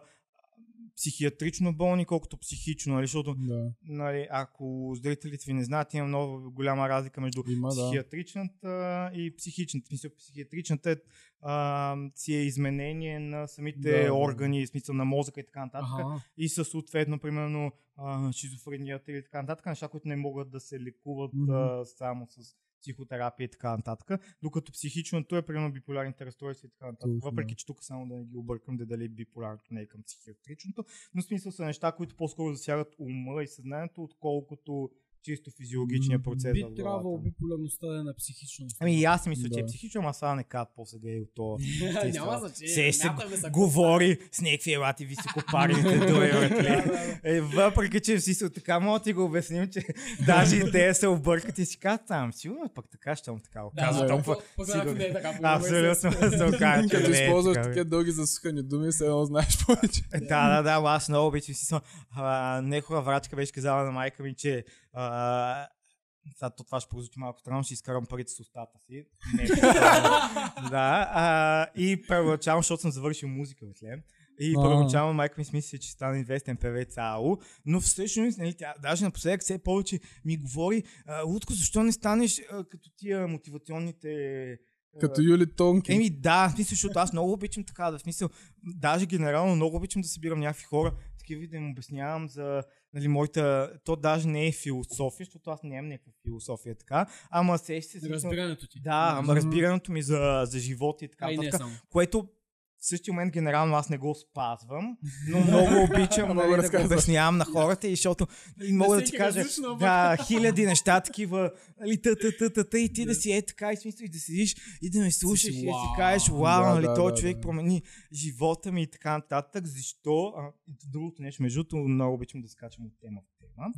A: психиатрично болни, колкото психично, нали? защото
C: Да.
A: нали, ако зрителите ви не знаят, има много голяма разлика между
C: Има, да.
A: психиатричната и психичната. Смисъл, психиатричната е, а, си е изменение на самите
C: Да, да.
A: органи, в смисъл на мозъка и така нататък.
B: Ага.
A: И със съответно, примерно, а, шизофренията или така нататък, неща, които не могат да се лекуват
C: Мгм.
A: а, само с психотерапия и така нататък. Докато психичното е, примерно, биполярните разстройства и така нататък.
C: Точно,
A: Въпреки, че тук само да не ги объркам да дали биполярното не е към психиатричното, но в смисъл са неща, които по-скоро засягат ума и съзнанието, отколкото чисто физиологичния процес.
B: Би трябвало биполярността да е на психично.
A: Ами и аз мисля, че е
C: Да.
A: психично, ама сега не казват после гей от то.
B: Няма значение.
A: Се, се говори с някакви елати високопарните братле. Е, въпреки, че си са така, мога да ти го обясним, че даже и те се объркат и си казват, там, сигурно пък така, щом така го казва.
C: да.
A: толкова.
B: Е.
A: Абсолютно се окаже, че
C: Като
A: е
C: използваш такива дълги засухани думи, все едно знаеш повече.
A: Е, Да, да, да, аз много обичам си съм. А, Некога врачка беше казала на майка ми, че а, сега то това ще прозвучи малко странно, ще изкарам парите с устата си. Не, да, а, и първоначално, защото съм завършил музика Лем, и първоначално майка ми си мисли, че ще стане известен певец АО, но всъщност, нали, тя даже напоследък все повече ми говори, Лутко, защо не станеш а, като тия мотивационните
C: Като Юли Тонки.
A: Еми да, в смисъл, защото аз много обичам така, да, в смисъл, даже генерално много обичам да събирам някакви хора, такива и да им обяснявам за нали, моята, то даже не е философия, защото аз нямам някаква философия така, ама се се смисъл-
B: Разбирането ти.
A: Да, ама разбирането ми за, за живота и така
B: А и не
A: нататък,
B: само.
A: което в същия момент генерално аз не го спазвам, но много обичам
C: Много
A: нали, да го обяснявам на хората, и защото нали, мога да ти кажа, да, хиляди неща такива, нали, та, та, та, та, та, и ти да си е така и смисъл и да седиш и да ме слушаш и да си
B: вау.
A: кажеш, вау, нали,
C: да,
A: този човек
C: да.
A: промени живота ми и така нататък. Защо? А, и другото нещо, между другото, много обичам да скачам от тема в тема.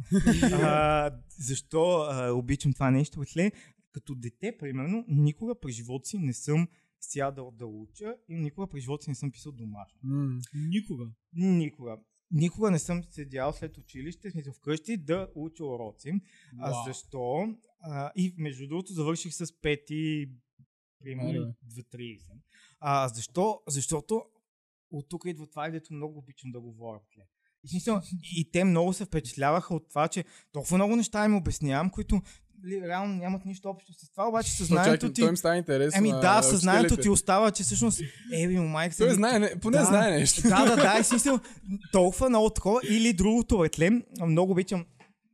A: а, защо а, обичам това нещо? Бе, като дете, примерно, никога през живота си не съм сядал да уча и никога през живота си не съм писал домашно.
C: М.
B: Никога.
A: Никога. Никога не съм седял след училище, смисъл вкъщи, да уча уроци. А
B: Вау.
A: защо? А, и между другото завърших с пети, примерно
C: Абе.
A: 2.30. А защо? Защото от тук идва това, дето много обичам да говоря. бе. И, смисъл, и те много се впечатляваха от това, че толкова много неща им обяснявам, които нали, реално нямат нищо общо с това, обаче съзнанието ти...
C: той им става интересно.
A: Еми да, съзнанието ти остава, че всъщност, еби, му майка
C: Той
A: седи-
C: знае, не, поне
A: Да.
C: знае нещо.
A: да, да, да, и смисъл, толкова много такова. Или другото, етле, много обичам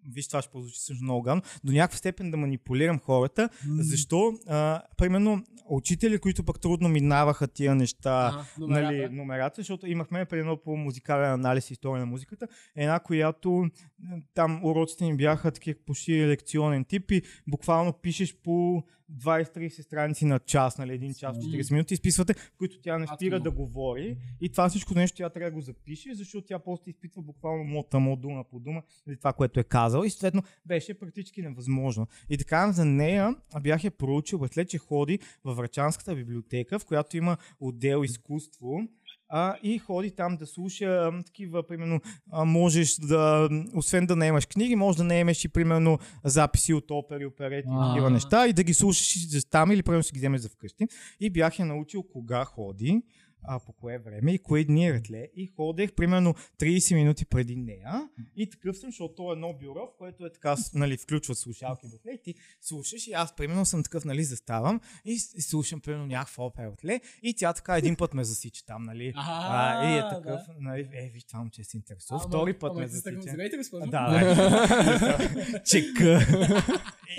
A: виж това ще прозвучи също много гадно, до някаква степен да манипулирам хората. Защо? А, примерно, учители, които пък трудно минаваха тия неща,
B: номерата.
A: нали, номерата, защото имахме при едно по музикален анализ и история на музиката, една, която там уроците ни бяха такива почти лекционен тип и буквално пишеш по 20-30 страници на час, нали, един час, 40 минути, изписвате, в които тя не спира да говори. И това всичко нещо тя трябва да го запише, защото тя просто изпитва буквално мота му дума по дума или това, което е казал и съответно беше практически невъзможно. И така за нея бях я проучил, след че ходи във Врачанската библиотека, в която има отдел изкуство, а, и ходи там да слуша такива, примерно, а, можеш да, освен да наемаш книги, може да наемеш и, примерно, записи от опери, оперети и такива неща и да ги слушаш там или, примерно, си ги вземеш за вкъщи. И бях я научил кога ходи, а, по кое време и кое дни е ретле. И ходех примерно 30 минути преди нея. И такъв съм, защото то е едно бюро, в което е така, нали, включват слушалки в и ти слушаш и аз примерно съм такъв, нали, заставам и, и слушам примерно някаква опера от ле и тя така един път ме засича там, нали. А, и е такъв,
B: да.
A: нали, е, виж, това момче се интересува. Втори път ме засича.
B: Здравейте, госпожо.
A: Да. Чека.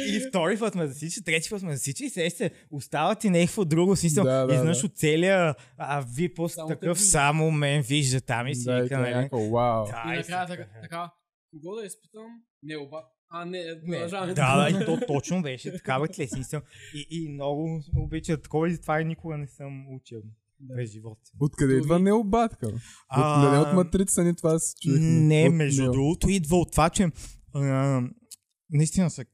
A: И втори път ме засича, трети път ме засича и сега се остава ти някакво друго смисъл.
C: Да, да,
A: Изведнъж
C: да.
A: от целия а, ви после
B: Само те
A: такъв
B: вижда.
A: само мен вижда там и си
C: Да,
A: вика,
C: е
A: нали.
C: вау.
A: Да,
B: И накрая така,
A: така.
B: така, кого да изпитам? Не, оба. А, не,
A: Не, да, да, и то точно беше такава тлесни И, и много обича такова и това и никога не съм учил
B: Да.
A: през живота.
C: Откъде идва
B: ви-
C: необатка? От,
A: А,
C: не от матрица ни това си чуехме.
A: Не, между другото, идва от това, че а, наистина са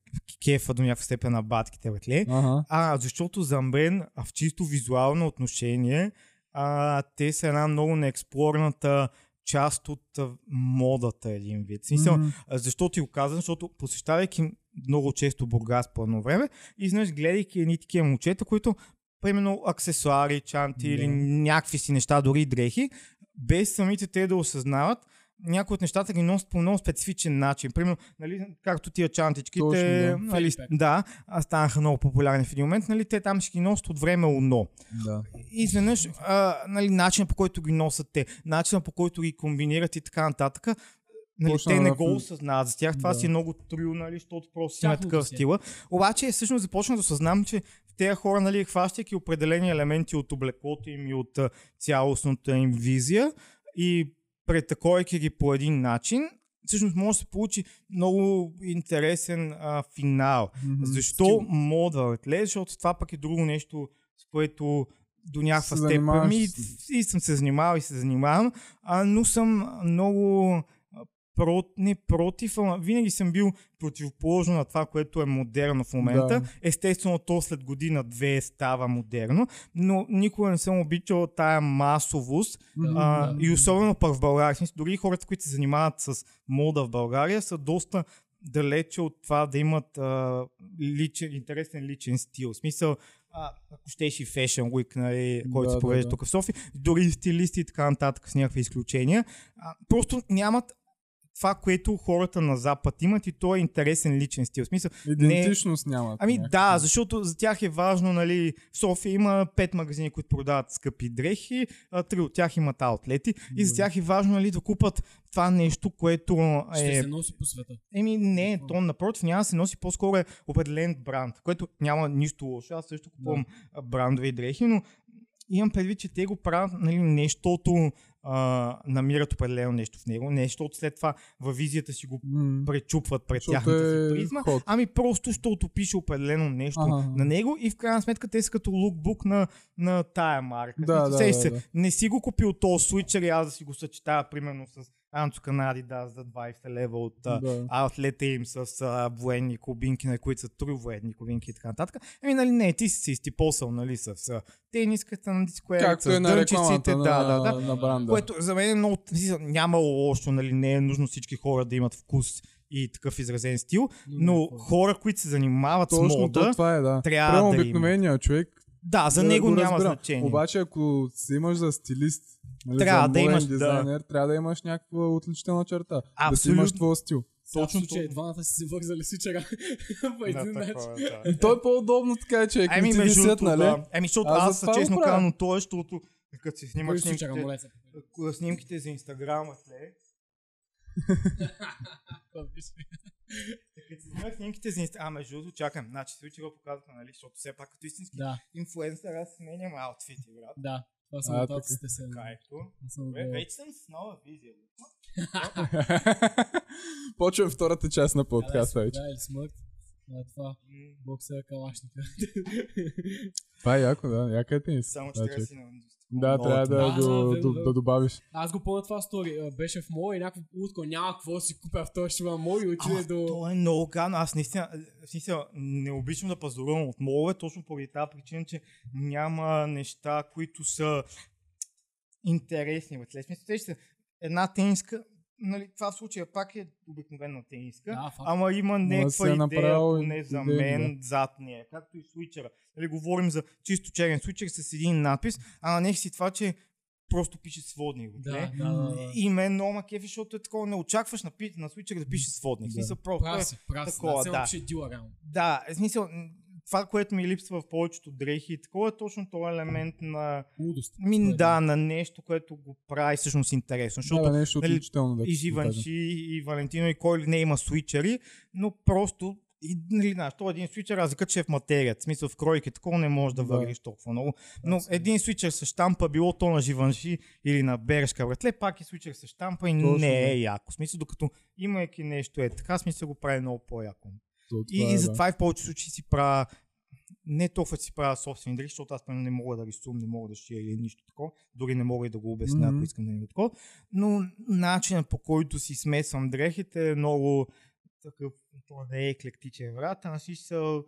A: кефа до някаква степен на батките, бе.
C: Ага.
A: А, защото за мен а в чисто визуално отношение а, те са една много неексплорната част от модата един вид. Смисъл, а, защо ти го казвам? Защото посещавайки много често Бургас по едно време, изведнъж гледайки едни такива момчета, които примерно аксесуари, чанти
C: Да.
A: или някакви си неща, дори и дрехи, без самите те да осъзнават, някои от нещата ги носят по много специфичен начин. Примерно, нали, както тия чантичките,
C: Точно, да.
A: нали, да, станаха много популярни в един момент, нали, те там ще ги носят от време уно.
C: Да.
A: Изведнъж, а, нали, начинът по който ги носят те, начинът по който ги комбинират и така нататък, нали, те не го осъзнават. За тях това
C: Да.
A: си е много трудно, нали, защото просто си има
B: Тяхното
A: такъв
B: си
A: стила. Обаче всъщност започна да осъзнам, че тези хора, нали, хващайки определени елементи от облеклото им и от цялостната им визия и претакойки ги по един начин, всъщност може да се получи много интересен а, финал.
C: Мгм.
A: Защо
C: Стил.
A: атлет? Защото това пък е друго нещо, с което до някаква степен
C: с-
A: и съм се занимавал и се занимавам, а, но съм много про, не против, ама винаги съм бил противоположно на това, което е модерно в момента.
C: Да.
A: Естествено, то след година-две става модерно, но никога не съм обичал тая масовост а, и особено пък в България. Дори хората, които се занимават с мода в България, са доста далече от това да имат а, личен, интересен личен стил. В смисъл, а, ако щеш и Fashion Week, нали, който
C: Да,
A: се
C: да,
A: провежда
C: да.
A: тук в София, дори и стилисти и така нататък с някакви изключения, а, просто нямат това, което хората на Запад имат и то е интересен личен стил. В смисъл,
C: Идентичност няма.
A: Ами да, защото за тях е важно, нали, в София има пет магазини, които продават скъпи дрехи, а, три от тях имат аутлети и за
C: Да.
A: тях е важно, нали, да купат това нещо, което
B: Ще
A: е...
B: се носи по света.
A: Еми не, то напротив няма да се носи, по-скоро е определен бранд, което няма нищо лошо. Аз също купувам а, брандови дрехи, но имам предвид, че те го правят нали, нещото а, намират определено нещо в него, не защото след това във визията си го пречупват пред
C: Защото
A: тяхната си
C: е
A: призма,
C: ход.
A: ами просто защото пише определено нещо
C: Ага.
A: на него и в крайна сметка те са като лукбук на, на тая марка.
C: Да, да, да,
A: се,
C: да.
A: Не си го купил този свичер и аз да си го съчетая примерно с Анцо Канади да, за 20 лева от
C: Да.
A: аутлета им с а, военни кубинки, на които са три военни кубинки и така нататък. Ами нали не, ти си се изтипосал нали, с тениската на дискоя,
C: Както
A: с
C: е на
A: дънчиците,
C: на,
A: да, да, да.
C: на бранда.
A: Което за мен е много... смисъл, Няма лошо, нали, не е нужно всички хора да имат вкус и такъв изразен стил, но хора, които се занимават с
C: Точно
A: мода,
C: то, това е, да.
A: трябва
C: Прямо
A: да има.
C: обикновения човек.
A: Да, за
C: да
A: него
C: го
A: няма
C: разбира.
A: значение.
C: Обаче, ако се имаш за стилист, нали,
A: Трябва
C: за
A: да имаш, да.
C: дизайнер, трябва да имаш някаква отличителна черта. Да си
A: Абсолютно.
C: имаш твоя стил.
B: Точно случай,
A: това.
B: двамата си се вързали свичера по
A: Да,
B: един начин.
A: да.
C: И то е по-удобно така, че
A: Ами,
C: ако ти
A: между
C: висят, нали?
A: да. Ами, защото
C: Аз
A: аз, честно казано, то е, защото като си снимаш снимките, снимките за Инстаграма, Като си взимах снимките за инста... А, между другото, чакам. Значи, случай го показаха, нали? Защото все пак като истински
B: Да,
A: инфлуенсър, аз сменям аутфити, брат.
B: да. Това са нотациите се.
A: Кайто. Вече съм с нова визия.
C: Почваме втората част на подкаста вече.
B: Да, или смърт. Да, това. Боксера калашника.
C: Това е яко, да. Яка е тенис.
A: Само че трябва да си на...
C: Да, трябва да,
B: Да,
C: го-
B: да,
C: да,
B: да.
C: да добавиш.
B: Аз го помня това стори. А, Беше в моя и някакво утко няма какво да си купя в този ще мой и отиде до...
A: То е много гадно. Аз наистина, смисъл, не обичам да пазарувам от молове, точно поради тази причина, че няма неща, които са интересни. В смисъл, една тениска, нали, това в случая пак е обикновена тениска,
B: Да, факт.
A: ама има
C: да
A: някаква идея,
C: направил
A: поне за
C: идея,
A: мен, зад нея. Както и свичера. Нали, говорим за чисто черен свичер с един надпис, а на нех си това, че просто пише сводник.
B: Да, да, да, да.
A: И мен много ма кефи, защото е такова, не очакваш на, пи- на свичер да пише сводник.
C: Да.
A: смисъл, просто е
B: Прав си, прав си.
A: такова,
B: Да,
A: да.
B: да. дила реално.
A: да, смисъл, това, което ми липсва в повечето дрехи, и такова е точно този елемент на,
B: Лудост.
A: ми,
B: според
A: да, на нещо, което го прави всъщност интересно. Защото
C: Да, да, нещо
A: нали,
C: да
A: и
C: кажем.
A: Живанши, и Валентино, и кой ли не има свичери, но просто и, нали, знаеш, то един свичер, разлика, че е в материята, в смисъл в кройки, такова не може да
C: Да.
A: вървиш толкова много. Но
B: Абсолютно.
A: един свичер с штампа, било то на Живанши или на Берешка, братле, пак е свичер с штампа и
C: Точно,
A: не е
C: да.
A: яко. В смисъл, докато имайки нещо е така, смисъл го прави много по-яко.
C: То
A: И,
C: е,
A: и
C: да.
A: затова и в повечето случаи си правя не толкова си правя собствени дрехи, защото аз не мога да рисувам, не мога да шия или нищо такова. Дори не мога и да го обясня,
C: Мгм.
A: ако искам да го такова. Но начинът по който си смесвам дрехите е много такъв, това не е еклектичен врат, а си са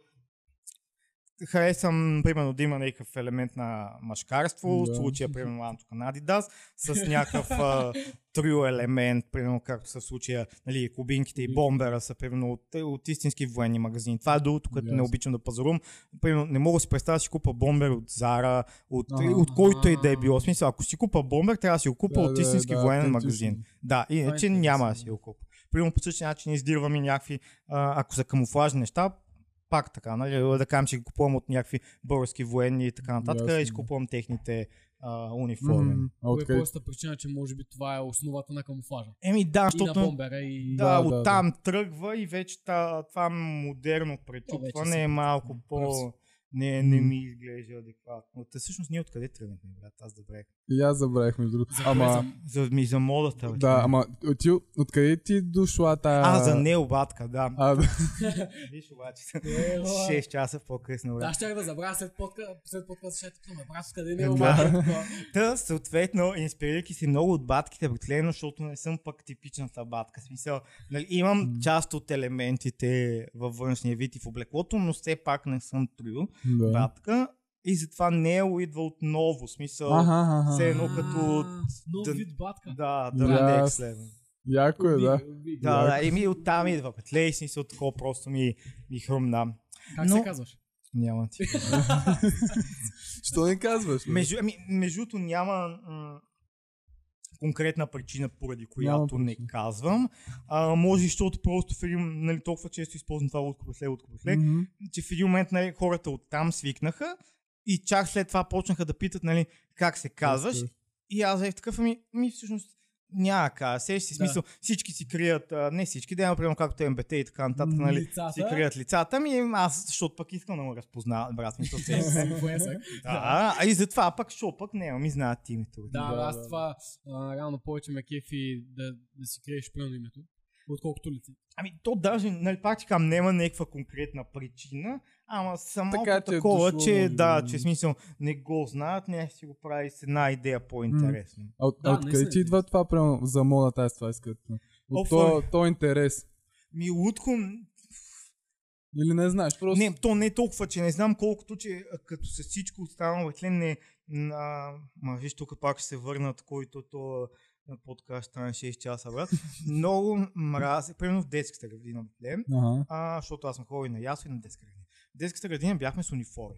A: харесвам, примерно, да има някакъв елемент на машкарство,
C: Да.
A: в случая, примерно, Антока на Adidas, с някакъв а, трио елемент, примерно, както са в случая, нали, кубинките и бомбера са, примерно, от, от истински военни магазини. Това е другото, което не
C: Ясно.
A: обичам да пазарувам. Примерно, не мога да си представя да си купа бомбер от Зара, от, от който и да е било. Смисъл, ако си купа бомбер, трябва да си го купа
C: Да,
A: от
C: да,
A: истински
C: да,
A: военен
C: автентичен.
A: магазин. Да, иначе
B: интересно,
A: няма да
B: да.
A: си го купа. Примерно по същия начин издирвам и някакви, а, ако са камуфлажни неща, пак така, нали, да кажем, че ги купувам от някакви български военни и така нататък,
C: Ясно,
A: и
C: да.
A: изкупувам техните а, униформи.
C: М, А
B: По простата причина, че може би това е основата на камуфлажа.
A: Еми да,
B: И на
A: защото
B: бомбера и...
A: да,
C: Да, да,
A: оттам тръгва и вече та, това модерно пречупване е малко по... Не, не ми изглежда адекватно. Та всъщност ние откъде тръгнахме, брат? Аз забравих.
C: И аз забравих между другото.
B: За
C: Ама,
A: За, ми за модата. бе,
C: да, ама ти, откъде ти дошла тая...
A: А, за необатка, да.
C: А, да.
A: Виж обаче.
B: Ела.
A: 6 часа по-късно, бе.
B: Да, ще да забравя след подка, след подкаст, ще ти кажа, брат, къде не е обаче.
A: Та, съответно, инспирирайки си много от батките, братлено, защото не съм пък типичната батка. Смисъл, нали, имам част от елементите във външния вид и в облеклото, но все пак не съм трио
C: да.
A: батка. И затова Нео идва отново. Смисъл,
C: Аха, аха.
A: все едно като...
B: Нов
A: да-
B: вид батка.
A: Да, да,
C: Да. Яко е, да.
A: Да, да, и ми оттам идва. Петлей, смисъл, такова просто ми, ми хрумна.
B: Как
A: Но-
B: се казваш?
A: Няма ти.
C: Що не казваш?
A: Между, ами, между другото няма м- конкретна причина, поради която
C: Няма
A: не
C: причина.
A: казвам. А, може, защото просто в един, нали, толкова често използвам това лутко после, лутко после,
C: Мгм.
A: че в един момент нали, хората оттам свикнаха и чак след това почнаха да питат нали, как се казваш.
C: Така.
A: И аз взех такъв, ами, ми всъщност няма как. Сеш си
B: Да.
A: смисъл, всички си крият, а, не всички, да, например, както МБТ и така нататък, нали,
B: Лицата.
A: си крият лицата. Ами аз, защото пък искам да му разпознават, брат, смисъл, се,
B: Си инфлуенсър.
A: да, а и затова пък, що пък не, ми знаят името.
B: Да,
C: Да,
B: аз това а, реално повече ме кефи да, да си криеш пълно името, отколкото лице.
A: Ами то даже, нали, пак ти казвам, няма някаква конкретна причина, ама само
C: Така, е
A: такова,
C: дошло,
A: че да, че смисъл не го знаят, не си го прави с една идея по-интересно.
C: А, от-
B: Да,
C: откъде ти
B: е
C: идва това прямо за модата, аз това искам. От то, то интерес.
A: Ми лутко,
C: Или не знаеш, просто...
A: не, то не е толкова, че не знам колкото, че като с всичко останало, бе, не, а, ма виж тук пак ще се върнат, който то подкаст стане 6 часа, брат. Много мрази, примерно в детската градина,
C: Ага.
A: а, защото аз съм ходил и на ясно и на детска градина. В детската градина бяхме с униформи.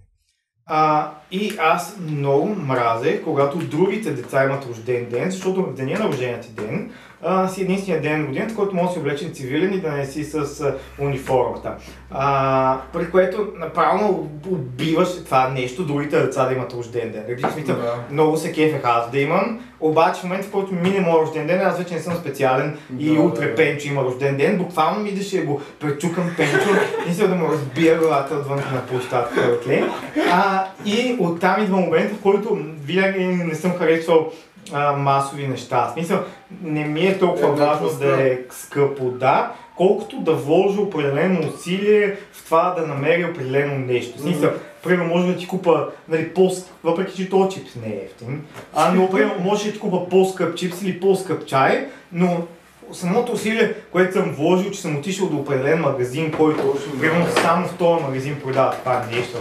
A: А, и аз много мразех, когато другите деца имат рожден ден, защото в деня на рождения ти ден а, си единствения ден на годината, който може да си облечен цивилен и да не си с а, униформата. А, при което направо убиваш това нещо, другите деца да имат рожден ден. Нали, В смисъл,
D: Да.
A: много се кефех аз да имам, обаче в момента, в който мине моят рожден ден, аз вече не съм специален и
D: Да,
A: утре
D: да.
A: Пенчо има рожден ден, буквално ми да го пречукам Пенчо и се да му разбия главата отвън на площадка. Okay? А, и оттам идва момента, в който винаги не съм харесвал а, масови неща. В смисъл, не ми е толкова
D: Е,
A: важно да е скъпо, да, колкото да вложа определено усилие в това да намеря определено нещо. В смисъл, примерно може да ти купа, нали, по въпреки че този чипс не е ефтин, а, но примерно може да ти купа по-скъп чипс или по-скъп чай, но самото усилие, което съм вложил, че съм отишъл до определен магазин, който примерно само в този магазин продава това нещо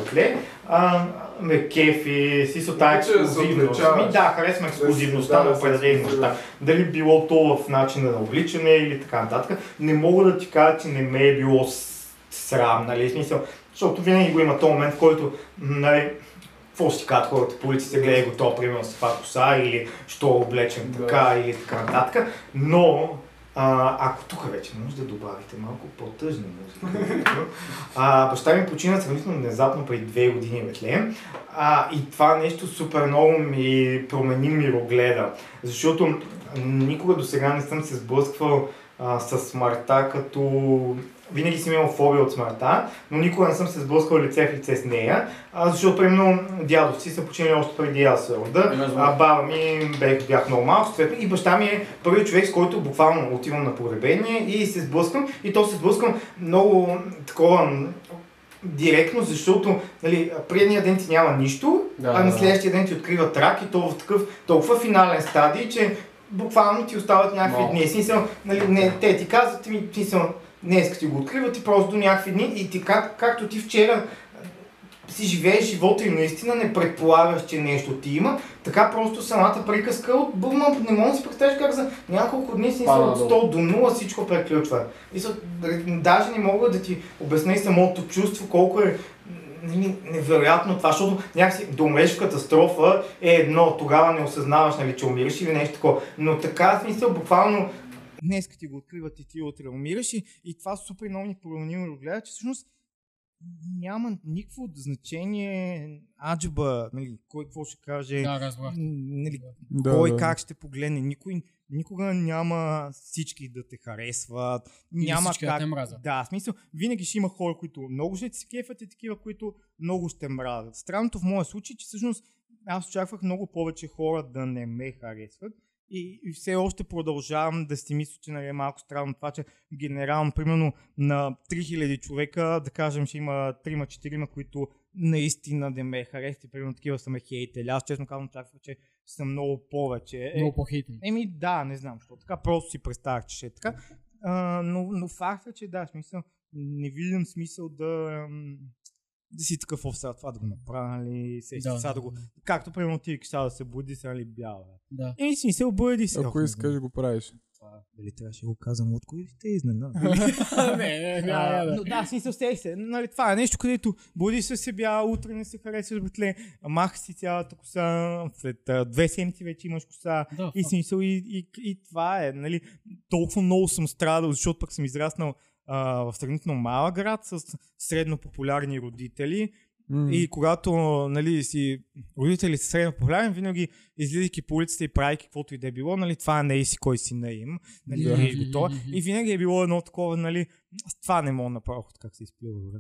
A: а, ме кефи, си с тази
D: да
A: ексклюзивност. Ми, да, харесвам ексклюзивността
D: Да,
A: на
D: да
A: определени неща. Дали било то в начина на обличане или така нататък. Не мога да ти кажа, че не ме е било срам, нали, смисъл, защото винаги го има този момент, в който, нали, какво ти кажат хората по улиците, гледай го то, примерно с това коса или що е облечен
D: Да.
A: така или така нататък, но а, ако тук вече може да добавите малко по-тъжна музика. а, баща ми почина сравнително внезапно преди две години Бетлеем. А, и това нещо супер много ми промени мирогледа. Защото никога до сега не съм се сблъсквал а, с смъртта, като винаги съм имал фобия от смъртта, но никога не съм се сблъсквал лице в лице с нея, а, защото примерно дядовци са починали още преди аз се рода, а баба ми бях, бях много малък, и баща ми е първият човек, с който буквално отивам на погребение и се сблъскам, и то се сблъскам много такова директно, защото нали, предния ден ти няма нищо,
D: Да,
A: а на следващия ден ти открива рак и то в такъв толкова финален стадий, че буквално ти остават някакви дни. Смисъл, нали, не, те ти казват, ми, смисъл, днес ти го откриват и просто до някакви дни и ти, как, както ти вчера си живееш живота и наистина не предполагаш, че нещо ти има, така просто самата приказка от Бума, не мога да си представиш как за няколко дни си от 100 до 0 всичко приключва. И са, даже не мога да ти обясня и самото чувство, колко е нали, невероятно това, защото някакси да умреш в катастрофа е едно, тогава не осъзнаваш, нали, че умираш или нещо такова. Но така, в смисъл, буквално днес ти го откриват и ти утре умираш и, и това супер много ни промени гледа, че всъщност няма никакво значение аджба, нали, кой какво ще каже,
B: Да, разбрах.
A: нали,
C: Да,
A: кой
C: да.
A: как ще погледне. Никой, никога няма всички да те харесват.
B: Или
A: Няма
B: всички да
A: как.
B: те мразят.
A: Да, в смисъл, винаги ще има хора, които много ще се кефят и такива, които много ще мразят. Странното в моя случай, че всъщност аз очаквах много повече хора да не ме харесват. И, и все още продължавам да си мисля, че нали, е малко странно това, че генерално, примерно на 3000 човека, да кажем, ще има 3-4, които наистина не ме харесват и примерно такива са ме хейтели. Аз честно казвам, очаквах, че са много повече. Е,
B: Много по-хейтни.
A: Еми да, не знам защо. Така просто си представях, че ще е така. А, но, но факт е, че да, смисъл, не виждам смисъл да, да си такъв сега това да го направя, нали, се,
B: Да.
A: сега да го... Както примерно ти сега да се буди, сега нали, бяла.
B: Да.
A: Смисъл, бъди се.
C: Ако искаш, го правиш.
A: Дали трябваше да го казвам от кои сте изненада?
B: не, не, не, не,
A: но да, смисъл, сей се. Нали, това е нещо, където буди се се бяла, утре не се харесваш братле, маха си цялата коса, след а, две седмици вече имаш коса,
B: Да,
A: И смисъл и, и, и това е, нали, толкова много съм страдал, защото пък съм израснал а, в сравнително малък град с средно популярни родители
C: М.
A: и когато, нали, си родители са средно популярни, винаги излизайки по улицата и правейки каквото и да е било, нали, това не е си кой си на им, нали,
C: да.
A: го това. И винаги е било едно такова, нали, това не мога да направя, как се изплива, бе.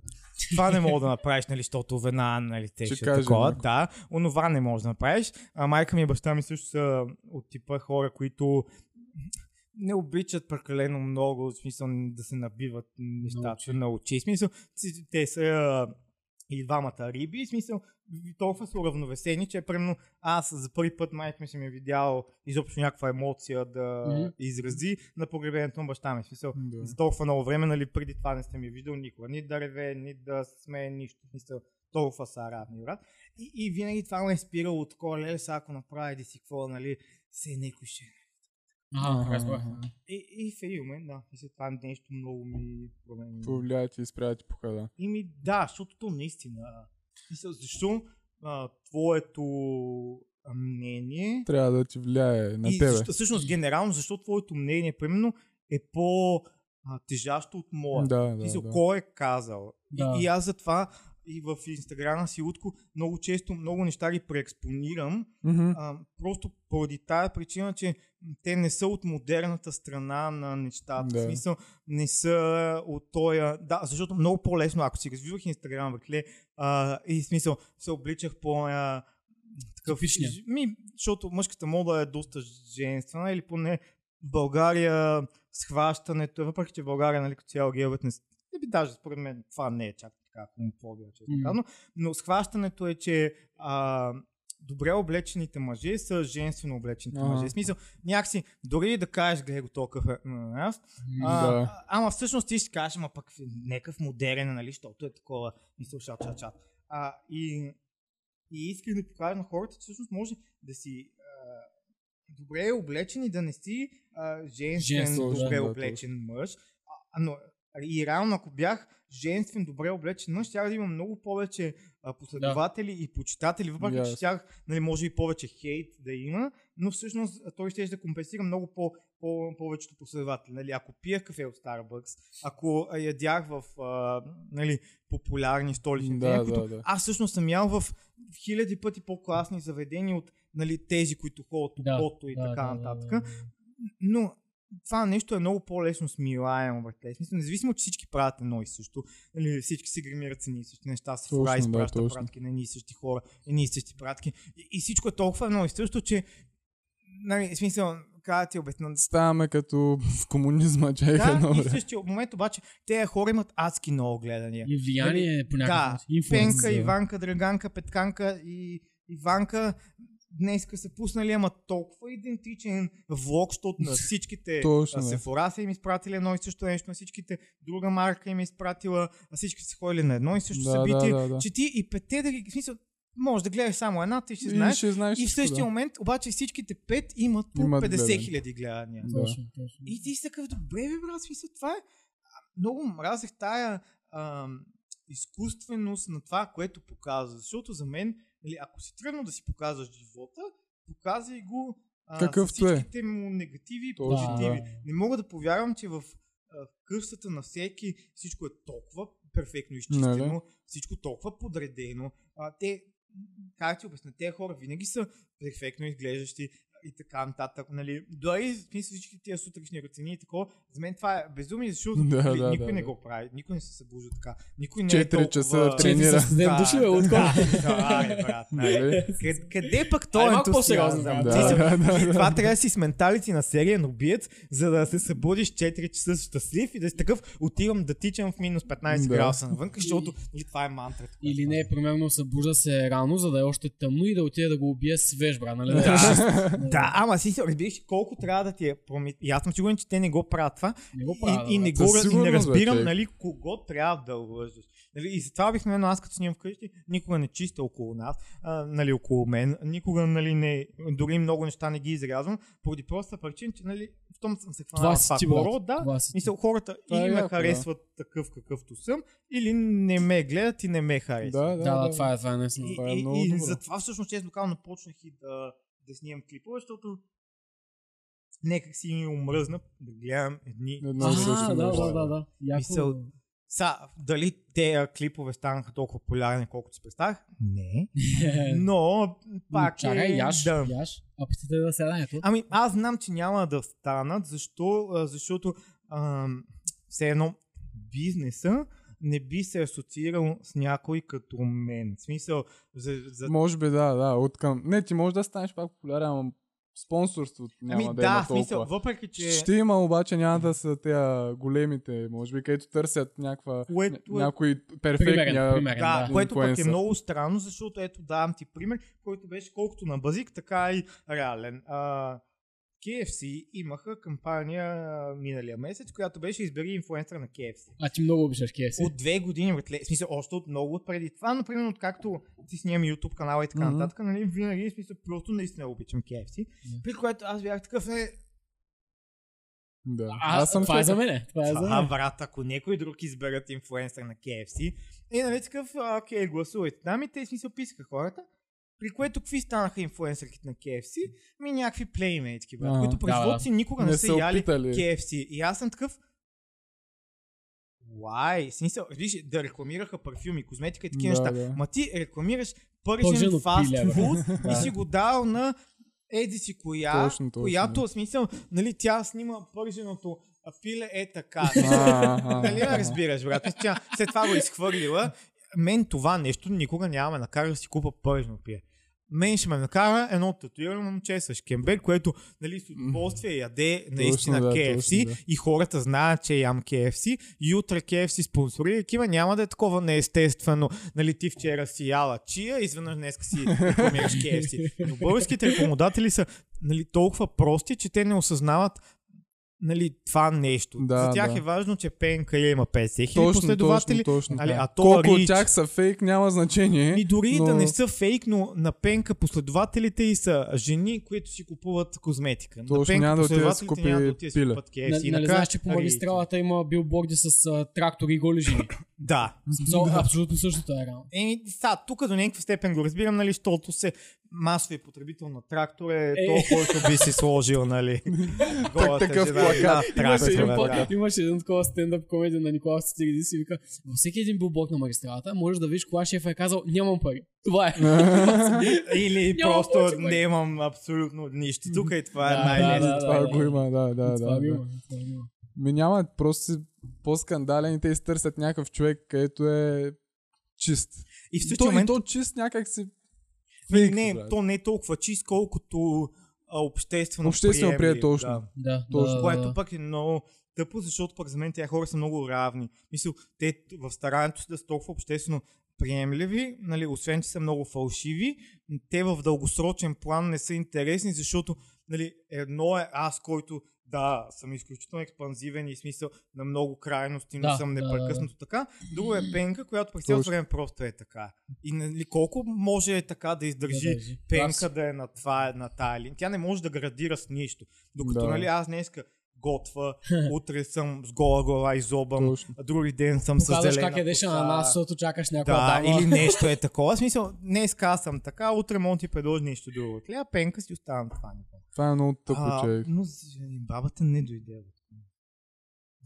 A: Това не мога да направиш, нали, защото вена, нали, те
C: Ще
A: ще такова. Да, онова не можеш да направиш. А майка ми и баща ми също са от типа хора, които не обичат прекалено много, в смисъл да се набиват нещата на очи. В смисъл, си- те са и двамата риби, в смисъл, толкова са уравновесени, че примерно аз за първи път майка ми съм я видял изобщо някаква емоция да
B: Мгм.
A: изрази на погребението на баща ми. Смисъл,
C: Да.
A: за толкова много време, нали, преди това не сте ми виждал никога. Ни да реве, ни да смее, нищо. Смисъл, толкова са равни, брат. И, и винаги това ме е спирало от такова, леле, ако направи да си какво, нали, се някой ще.
B: Разбрах.
A: И, и в един момент, да, и след това нещо много ми промени.
C: Повлияе ти и спря ти покада.
A: И ми, да, защото то наистина. защо а, твоето а, мнение.
C: Трябва да ти влияе на
A: и
C: тебе.
A: защо, всъщност, генерално, защо твоето мнение, примерно, е по а, тежащо от моя.
C: Да, да, да.
A: Кой е казал?
B: Да.
A: И, и аз затова и в инстаграма си утко много често много неща ги преекспонирам,
C: Мгм.
A: а, просто поради тая причина, че те не са от модерната страна на нещата.
C: Да.
A: В смисъл, не са от тоя... Да, защото много по-лесно, ако си развивах инстаграм, братле, а, и смисъл се обличах по... А, такъв,
B: Типичния.
A: ми, защото мъжката мода е доста женствена или поне България схващането, въпреки че България, нали, като цяло не, с- не би даже според мен това не е чак така хомофобия, честно
B: М.
A: казано, но схващането е, че а, добре облечените мъже са женствено облечените
C: Ага.
A: мъже. В смисъл, някакси, дори да кажеш, гледай го толкова е на а,
C: Да.
A: а, ама всъщност ти ще кажеш, ама пък некъв модерен, нали, защото е такова, мисъл, шат, шат, шат. А, и, и исках да покажа на хората, че всъщност може да си а, добре облечен и да не си а, женствен,
B: да,
A: добре
C: да,
A: облечен мъж. А, но и реално, ако бях женствен, добре облечен щях да имам много повече а, последователи и почитатели, въпреки че
C: Ясно.
A: щях, нали, може и повече хейт да има, но всъщност той ще да компенсира много по, по повечето последователи. Нали, ако пиех кафе от Starbucks, ако ядях в а, нали, популярни столични
C: Да,
A: които
C: да, да.
A: аз всъщност съм ял в хиляди пъти по-класни заведения от нали, тези, които ходят от
B: Да,
A: и
B: да,
A: така
B: да,
A: нататък.
B: да, да.
A: Но това нещо е много по-лесно смилаемо, братле. В Смисъл, независимо, че всички правят едно и също. Нали, всички се гримират с едни и същи неща,
C: Точно,
A: фура,
C: да,
A: изпраща
C: точно.
A: пратки на едни и същи хора, едни и същи пратки. И, и всичко е толкова едно и също, че нали, в смисъл, как да ти обясня,
C: Ставаме като в комунизма, чайка
A: да,
C: едно
A: и в
C: време.
A: същия момент обаче тези хора имат адски много гледания.
B: И влияние по някакъв
A: Да, Пенка,
B: да.
A: Иванка, Драганка, Петканка и Иванка днеска са пуснали, ама толкова идентичен влог, защото на всичките
C: Точно,
A: а,
C: да.
A: Сефора са им изпратили едно и също нещо, на всичките друга марка им е изпратила, а всички са ходили на едно и също
C: Да,
A: събитие,
C: да, да, да.
A: че ти и петте да ги, в смисъл, може да гледаш само едната и ще
C: И
A: знаеш.
C: ще знаеш
A: И в същия
C: да.
A: момент обаче всичките пет имат по
C: Имат
A: 50
C: гледания.
A: хиляди гледания.
C: Да.
B: Точно, точно.
A: И ти си такъв, добре, бе, брат, смисъл, това е... а, Много мразех тая ам, изкуственост на това, което показва. Защото за мен, нали, ако си тръгнал да си показваш живота, показвай го а,
C: Какъвто
A: с
C: е.
A: всичките му негативи и позитиви.
B: да.
A: Не мога да повярвам, че в а, къщата на всеки всичко е толкова перфектно изчистено,
C: Нали?
A: всичко толкова подредено. А, те, как ти обясня, тези хора винаги са перфектно изглеждащи и така нататък. Нали? Дори в смисъл всички тия сутрешни рутини и такова, за мен това е безумие, защото
C: Да,
A: нали,
C: да,
A: никой
C: да,
A: не
C: да.
A: го прави, никой не се събужда така. Никой не е
C: Четири
A: толкова...
C: часа тренира.
B: с седем души, бе, от
A: да, да, бе, брат, нали?
C: Нали?
A: Къде, къде пък той е
B: малко по-сериозно, да.
C: Да, да, да.
A: Това трябва да си с менталити на сериен убиец, за да се събудиш 4 часа щастлив и да си такъв отивам да тичам в минус 15
C: Да.
A: градуса навън, защото нали, това е мантрата.
B: Или не, примерно събужда се рано, за да е още тъмно и да отиде да го убие свеж, брат, нали?
A: Да. Да, ама си се разбираш колко трябва да ти е промит. И аз съм сигурен, че те не го правят това.
B: Не го правя,
A: и, и, не, го, и не
C: бе,
A: разбирам,
C: човек.
A: нали, кого трябва да лъжеш. Нали, и затова обикновено аз като снимам вкъщи, никога не чистя около нас, а, нали, около мен, никога, нали, не, дори много неща не ги изрязвам, поради проста причина, че, нали, в том съм се хванал
B: Това
A: това,
B: брат.
A: да. Мисля, хората
C: Това е
A: или ме
C: яко, да.
A: харесват такъв какъвто съм, или не ме гледат и не ме харесват.
C: Да, да,
B: Да, да,
C: да.
B: това е, това е наистина.
A: И,
C: Това е
A: и,
C: много
A: и
C: добро.
A: затова всъщност честно казано почнах и да, да снимам клипове, защото някак си ми омръзна да гледам едни
C: също
B: А, да, да, да, да.
A: Мисъл, Са, дали тези клипове станаха толкова популярни, колкото си представях? Не. Но пак
B: Чакай,
A: е...
B: яш,
A: да.
B: яш. Опитате да седа ето.
A: Ами аз знам, че няма да станат, защо? А, защото ам, все едно бизнеса не би се асоциирал с някой като мен. В смисъл, за, за
C: Може би да, да. От към... Не, ти може да станеш пак популярен, ама спонсорството няма
A: Ами
C: да,
A: да,
C: има
A: в смисъл,
C: толкова.
A: въпреки че...
C: Ще има, обаче няма да са тези големите, може би, където търсят някаква,
A: Което е-
C: ня- някой
B: Примерен,
C: перфектния...
B: примерен,
A: Да,
B: да.
A: което пък е много странно, защото ето давам ти пример, който беше колкото на базик, така и реален. А, KFC имаха кампания миналия месец, която беше избери инфлуенсъра на KFC.
B: А ти много обичаш KFC.
A: От две години, братле, в смисъл, още от много от преди това, но примерно откакто си снимам YouTube канала и така
C: Мгм.
A: нататък, нали, винаги, в смисъл, просто наистина обичам KFC.
B: Да.
A: При което аз бях такъв, е,
C: Да.
B: А,
C: Аз съм
B: това е за мене. Това е за мен.
A: брат, ако някой друг изберат инфлуенсър на KFC, и нали такъв, окей, гласувайте. Там и те, в смисъл, писаха хората. При което какви станаха инфлуенсърките на KFC? Ми някакви плеймейтки, брат,
C: А,
A: които през
B: да,
A: никога не,
C: Не
A: са яли
C: опитали.
A: KFC. И аз съм такъв, Why? Смисъл, виж, да рекламираха парфюми, козметика и такива
C: Да,
A: неща.
C: да.
A: Ма ти рекламираш пържен фаст фуд и си го дал на еди си коя,
C: Точно, точно,
A: която смисъл, нали, тя снима пърженото а пиле е така. Нали разбираш, брат? Тя след това го изхвърлила. Мен това нещо никога няма накара да си купа пържено пие. Мен ще ме накара едно татуирано момче с кембер, което нали, с удоволствие яде наистина
C: да,
A: KFC
C: точно, да.
A: и хората знаят, че ям KFC и утре KFC спонсорира кива, няма да е такова неестествено. Нали, ти вчера си яла чия, изведнъж днес си рекламираш KFC. Но българските рекламодатели са нали, толкова прости, че те не осъзнават нали, това нещо.
C: Да,
A: За тях
C: да.
A: е важно, че Пенка има 50 хиляди последователи.
C: точно, точно.
A: Нали, а то
C: Колко от
A: Рич,
C: тях са фейк, няма значение.
A: ми дори
C: но...
A: да не са фейк, но на Пенка последователите и са жени, които си купуват козметика.
C: Точно,
A: на Пенка
C: няма да отиде да си
A: последователите
C: купи
A: няма да отиде да си
C: пиле.
A: купат KFC.
B: Нали,
A: И
B: нали знаеш, че по магистралата има билборди с а, трактори и голи жени.
A: Да.
B: Смисъл, абсолютно същото е реално.
A: Еми, са, тук до някаква степен го разбирам, нали, защото се масовия потребител на трактор е,
B: Е.
A: то, който би си сложил, нали. голата
C: такъв
A: жена
C: плакат.
A: на
B: Имаше един,
A: да.
B: имаше един такова стендъп комедия на Никола Стириди и вика, във всеки един билборд на магистралата можеш да видиш кога шефа е казал, нямам пари. Това е.
A: Или просто
B: пари.
A: нямам абсолютно нищо. Тук и това е
B: Да,
A: най-лесно.
B: да,
C: Това
B: да,
C: го
B: да.
C: има, да, да,
B: Това
C: да. да. Ми няма, просто си по-скандален и те изтърсят някакъв човек, където е чист.
A: И в
C: то,
A: същия момент
C: и то чист някак си фейк,
A: не,
C: брат.
A: то не е толкова чист, колкото а, обществено,
C: Обществено
A: приемливо,
C: прие, точно.
A: Да.
B: Да,
C: Точно.
B: да,
A: Което
B: да.
A: пък е много тъпо, защото пък за мен тези хора са много равни. Мисля, те в старанието си да са толкова обществено приемливи, нали, освен че са много фалшиви, те в дългосрочен план не са интересни, защото нали, едно е аз, който да, съм изключително експанзивен и смисъл на много крайности, но
B: Да,
A: съм
B: да, да,
A: непрекъснато така. Друго е Пенка, която през цялото време просто е така. И нали, колко може е така да издържи
B: Да държи.
A: пенка да е на, това, на тая линия. Тя не може да градира с нищо. Докато
C: Да.
A: нали, аз днеска готва, утре съм с гола глава и зобам,
C: Точно.
A: а други ден съм с
B: Показваш
A: зелена
B: как ядеш
A: коса.
B: на нас, защото чакаш някоя
A: Да,
B: дама.
A: или нещо е такова. В смисъл, днес аз съм така, утре мога да ти предложи нещо друго. Тя пенка си остава на това.
C: Това е много тъпо,
A: А. Но бабата не дойде.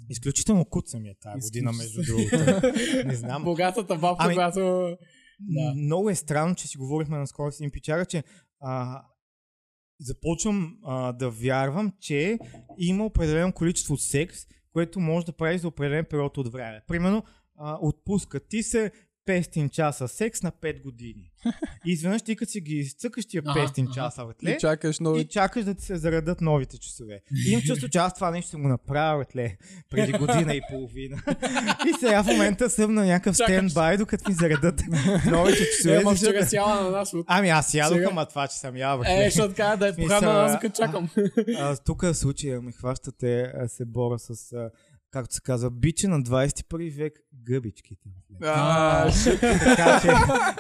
A: Изключително куца ми е тази година, между другото. Не знам.
B: Богатата бабка,
A: Ами-
B: която...
A: М,
B: Да.
A: Много е странно, че си говорихме наскоро с един пичара, че а, започвам а, да вярвам, че има определено количество секс, което може да прави за определен период от време. Примерно, а, отпуска ти се 500 часа секс на 5 години. И изведнъж ти като си ги изцъкаш тия
B: Ага,
A: 500
B: ага.
A: часа,
C: И
A: братле,
C: чакаш
A: и
C: нови...
A: чакаш да ти се заредат новите часове. И имам чувство, че аз това нещо съм го направил, братле, преди година и половина. И сега в момента съм на някакъв стендбай, докато ми заредат новите часове.
B: Е, ма
A: защото-
B: вчера сяла на нас от...
A: Ами аз ядох,
B: Сега-
A: ама това, че съм ял.
B: Е, защото така да е
A: Смисъл,
B: похана
A: а-
B: аз като чакам.
A: тук случая ме хващате, се боря с, а, както се казва, бича на 21 век гъбичките.
C: А,
A: така, че,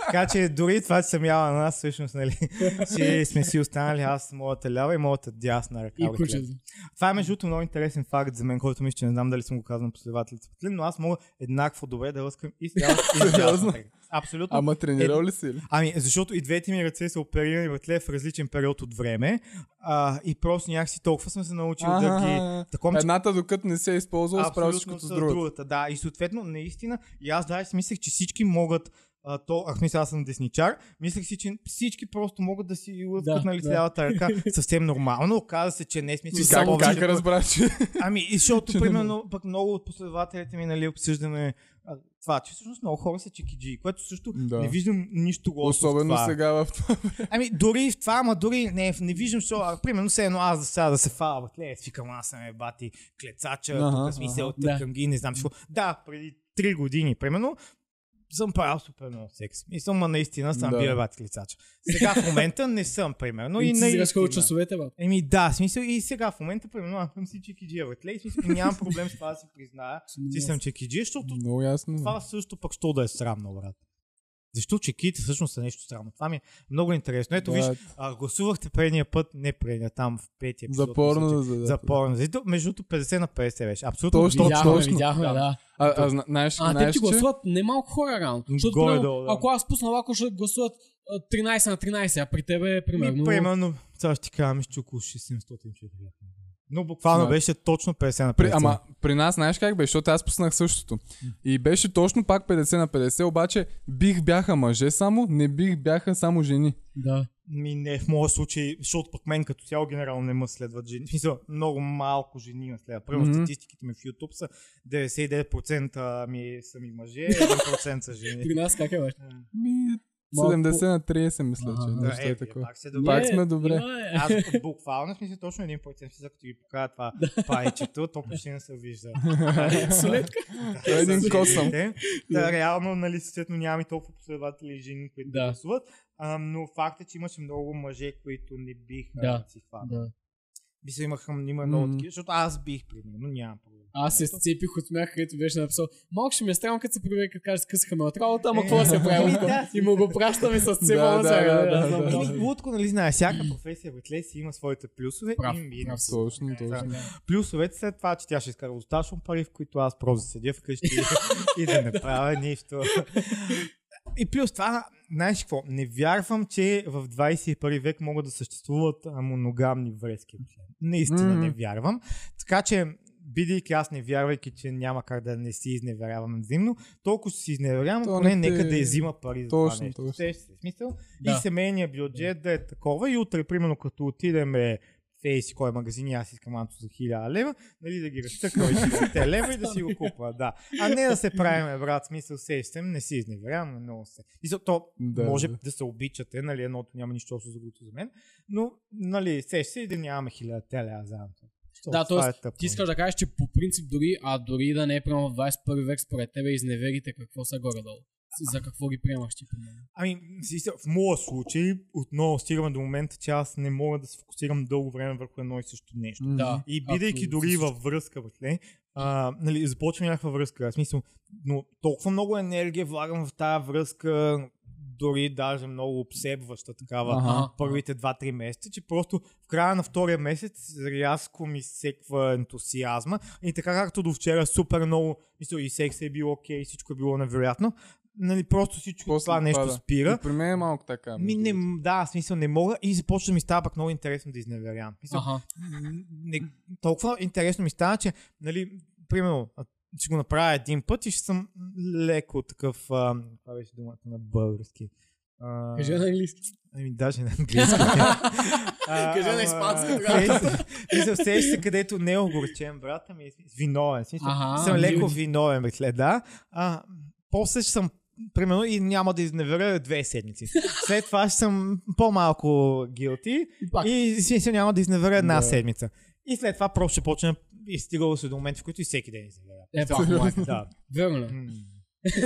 A: така че дори това, че съм яла на нас, всъщност, нали, си сме си останали аз, моята лява и моята дясна ръка.
B: И кучето.
A: Това е между другото много интересен факт за мен, който мисля, че не знам дали съм го на последователите, но аз мога еднакво добре да лъскам и с лявата, и с дясната. Абсолютно.
C: Ама тренирал ли си? ли?
A: Ами, защото и двете ми ръце са оперирани вътре в различен период от време а, и просто някакси толкова съм се научил да ги... Че
C: Едната докато не се е използвал, справиш като с другата.
A: другата. Да, и съответно, наистина, и аз даже си мислех, че всички могат а, то, аз мисля, аз съм десничар, мислех си, че всички просто могат да си лъскат
B: Да,
A: нали, с
B: да.
A: лявата ръка съвсем нормално. Оказа се, че не смисъл.
C: Ти
B: Само
C: как,
A: повече-
C: как разбра, че...
A: Ами, и защото, примерно, пък много от последователите ми, нали, обсъждаме а, това, че всъщност много хора са чекиджи, което също
C: Да.
A: не виждам нищо лошо в
C: Особено
A: това.
C: сега в това.
A: Ами дори в това, ама дори не, не виждам, що, а, примерно все едно аз да сега да се фава, ле, свикам аз съм е бати клецача,
C: Ага,
A: тук смисъл,
B: ага.
A: тъкам ги, не знам какво. Да, преди 3 години, примерно, съм правил супер много секс. И съм, ма наистина съм
C: Да.
A: бил бати клецача. Сега в момента не съм, примерно.
B: И
A: И наистина.
B: часовете, бе.
A: Еми да, смисъл и сега в момента, примерно, аз съм си чекиджия, бе, и смисъл, нямам проблем с това да си призная, че съм чекиджия, защото
C: Много ясно.
A: това също пък що да е срамно, брат. Защо чеките всъщност са нещо странно? Това ми е много интересно. Ето виж,
C: Да,
A: а, гласувахте предния път, не предния, там в петия епизод.
C: За порно. За, да.
A: За порно. За- Между другото 50 на 50 беше. Абсолютно.
C: Точно.
B: Видяхме,
C: точно.
B: видяхме,
A: Да.
B: да.
C: А, а, зна- знаеш,
B: А, те
C: знаеш,
B: ти
C: че...
B: гласуват немалко хора реално. Защото, примерно,
A: да.
B: ако аз пусна лако, ще гласуват А, 13 на 13, а при тебе е примерно...
A: Ми, примерно, сега ще ти кажа, мисля, че около 600 човека. Но буквално
C: Значи-
A: беше точно 50 на 50.
C: При, ама при нас знаеш как беше, защото аз пуснах същото. И беше точно пак 50 на 50, обаче бих бяха мъже само, не бих бяха само жени.
B: Да.
A: Ми не в моя случай, защото пък мен като цяло генерално не ме следват жени. Смисъл, много малко жени ме следват. Първо
C: Мгм.
A: статистиките ми в YouTube са 99% ми са ми мъже, 1% са жени.
B: При нас как е бе?
C: Ми, 70 на 30 мисля, че нещо
A: Да,
C: е,
A: е,
C: такова.
A: пак се добре.
C: Пак сме добре.
B: има, е.
A: Аз буквално в смисъл точно 1% смисъл, като ги покажа това пайчето, то почти не се вижда.
B: Солетка?
C: Той е един косъм.
A: Да, реално, нали, съответно нямаме толкова последователи и жени, които
B: Да.
A: да. гласуват. А, но факт е, че имаше много мъже, които не биха
B: Да.
A: си хванали.
B: Да.
A: Мисля, имаха има много такива, защото аз бих, примерно, нямам проблем.
B: Аз се сцепих от смях, където беше написал Малко ще ми е странно, като се проверя, като кажа, скъсаха ме от работа, ама
A: Е,
B: какво се прави?
A: ами
B: И му го пращаме с
C: Да,
B: цифъл.
C: да, да, да, да.
A: Или лудко, нали знаеш, всяка професия в си има своите плюсове
B: Прав,
A: и минуси.
C: Точно, точно.
A: Плюсовете след това, че тя ще изкара достатъчно пари, в които аз просто седя вкъщи и да не правя нищо. И плюс това, знаеш какво, не вярвам, че в 21 век могат да съществуват моногамни връзки. Наистина
C: Мгм.
A: не вярвам. Така че, бидейки аз не вярвайки, че няма как да не си изневерявам взаимно, толкова ще си изневерявам,
C: То
A: поне
C: не те-
A: нека да взима пари за
C: Точно,
A: това нещо.
C: точно.
A: Смисъл?
B: Да.
A: И семейният бюджет да е такова и утре, примерно, като отидем ей си кой магазин и аз искам Анто за 1000 лева, нали, да ги и 60 лева и да си го купа, да. А не да се правиме, брат, смисъл, сещам, не си изневерявам, много се. И за то
C: Да,
A: може
C: да.
A: да се обичате, нали, едното няма нищо общо за другото за мен, но, нали, сеща се и да нямаме 1000 лева за Анто.
B: Да, т.е.
A: е
B: ти искаш да кажеш, че по принцип дори, а дори да не е прямо в 21 век, според тебе изневерите какво са горе-долу? За какво ги приемаш ти? примерно?
A: Ами, в моя случай, отново стигаме до момента, че аз не мога да се фокусирам дълго време върху едно и също нещо.
B: Да.
A: И бидейки дори във връзка, братле, а, нали, започвам някаква връзка, в смисъл, но толкова много енергия влагам в тази връзка, дори даже много обсебваща такава
C: Ага.
A: първите 2-3 месеца, че просто в края на втория месец рязко ми секва ентусиазма и така както до вчера супер много, мисля и секс е било окей, всичко е било невероятно, нали, просто всичко
C: После
A: това нещо
C: пада.
A: спира.
C: И при мен е малко така.
A: Ми, не, да, в смисъл не мога и започва да ми става пък много интересно да изневерявам. Мисъл, не, толкова интересно ми става, че, нали, примерно, ще го направя един път и ще съм леко такъв, а, това беше думата на български. А,
B: Кажи на английски.
A: Ами даже на английски.
B: Кажи на испански тогава.
A: Мисля, сещаш се, където не е огорчен, брата ми е виновен. Смисъл, съм леко
B: guilty.
A: виновен, бе, да. А, после ще съм примерно и няма да изневеря две седмици. След това ще съм по-малко guilty
B: И пак.
A: и смисъл няма да изневеря една
C: Да.
A: седмица. И след това просто ще почне и стигало се до момент, в който и всеки ден изневеря.
B: Е, майка.
A: Да.
B: Верно.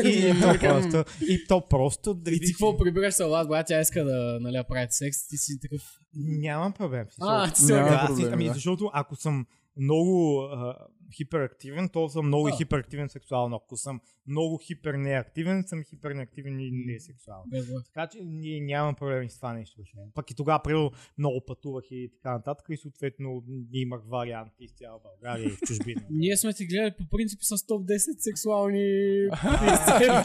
A: И то просто, и то просто да
B: И ти какво прибираш се от брат, тя иска да нали, да правите секс, ти си такъв...
A: Нямам проблем. смисъл.
B: А, ти си.
A: Да,
C: проблем,
A: си, ами
C: да.
A: защото ако съм много а, хиперактивен, то съм много
B: А.
A: и хиперактивен сексуално. Ако съм много хипернеактивен, съм хипернеактивен и не сексуално.
B: Без брат.
A: Така че ние нямам проблеми с това нещо. въобще. Пък и тогава, примерно, много пътувах и така нататък и съответно имах варианти из цяла България и в чужбина.
B: Ние сме ти гледали по принцип с топ 10 сексуални...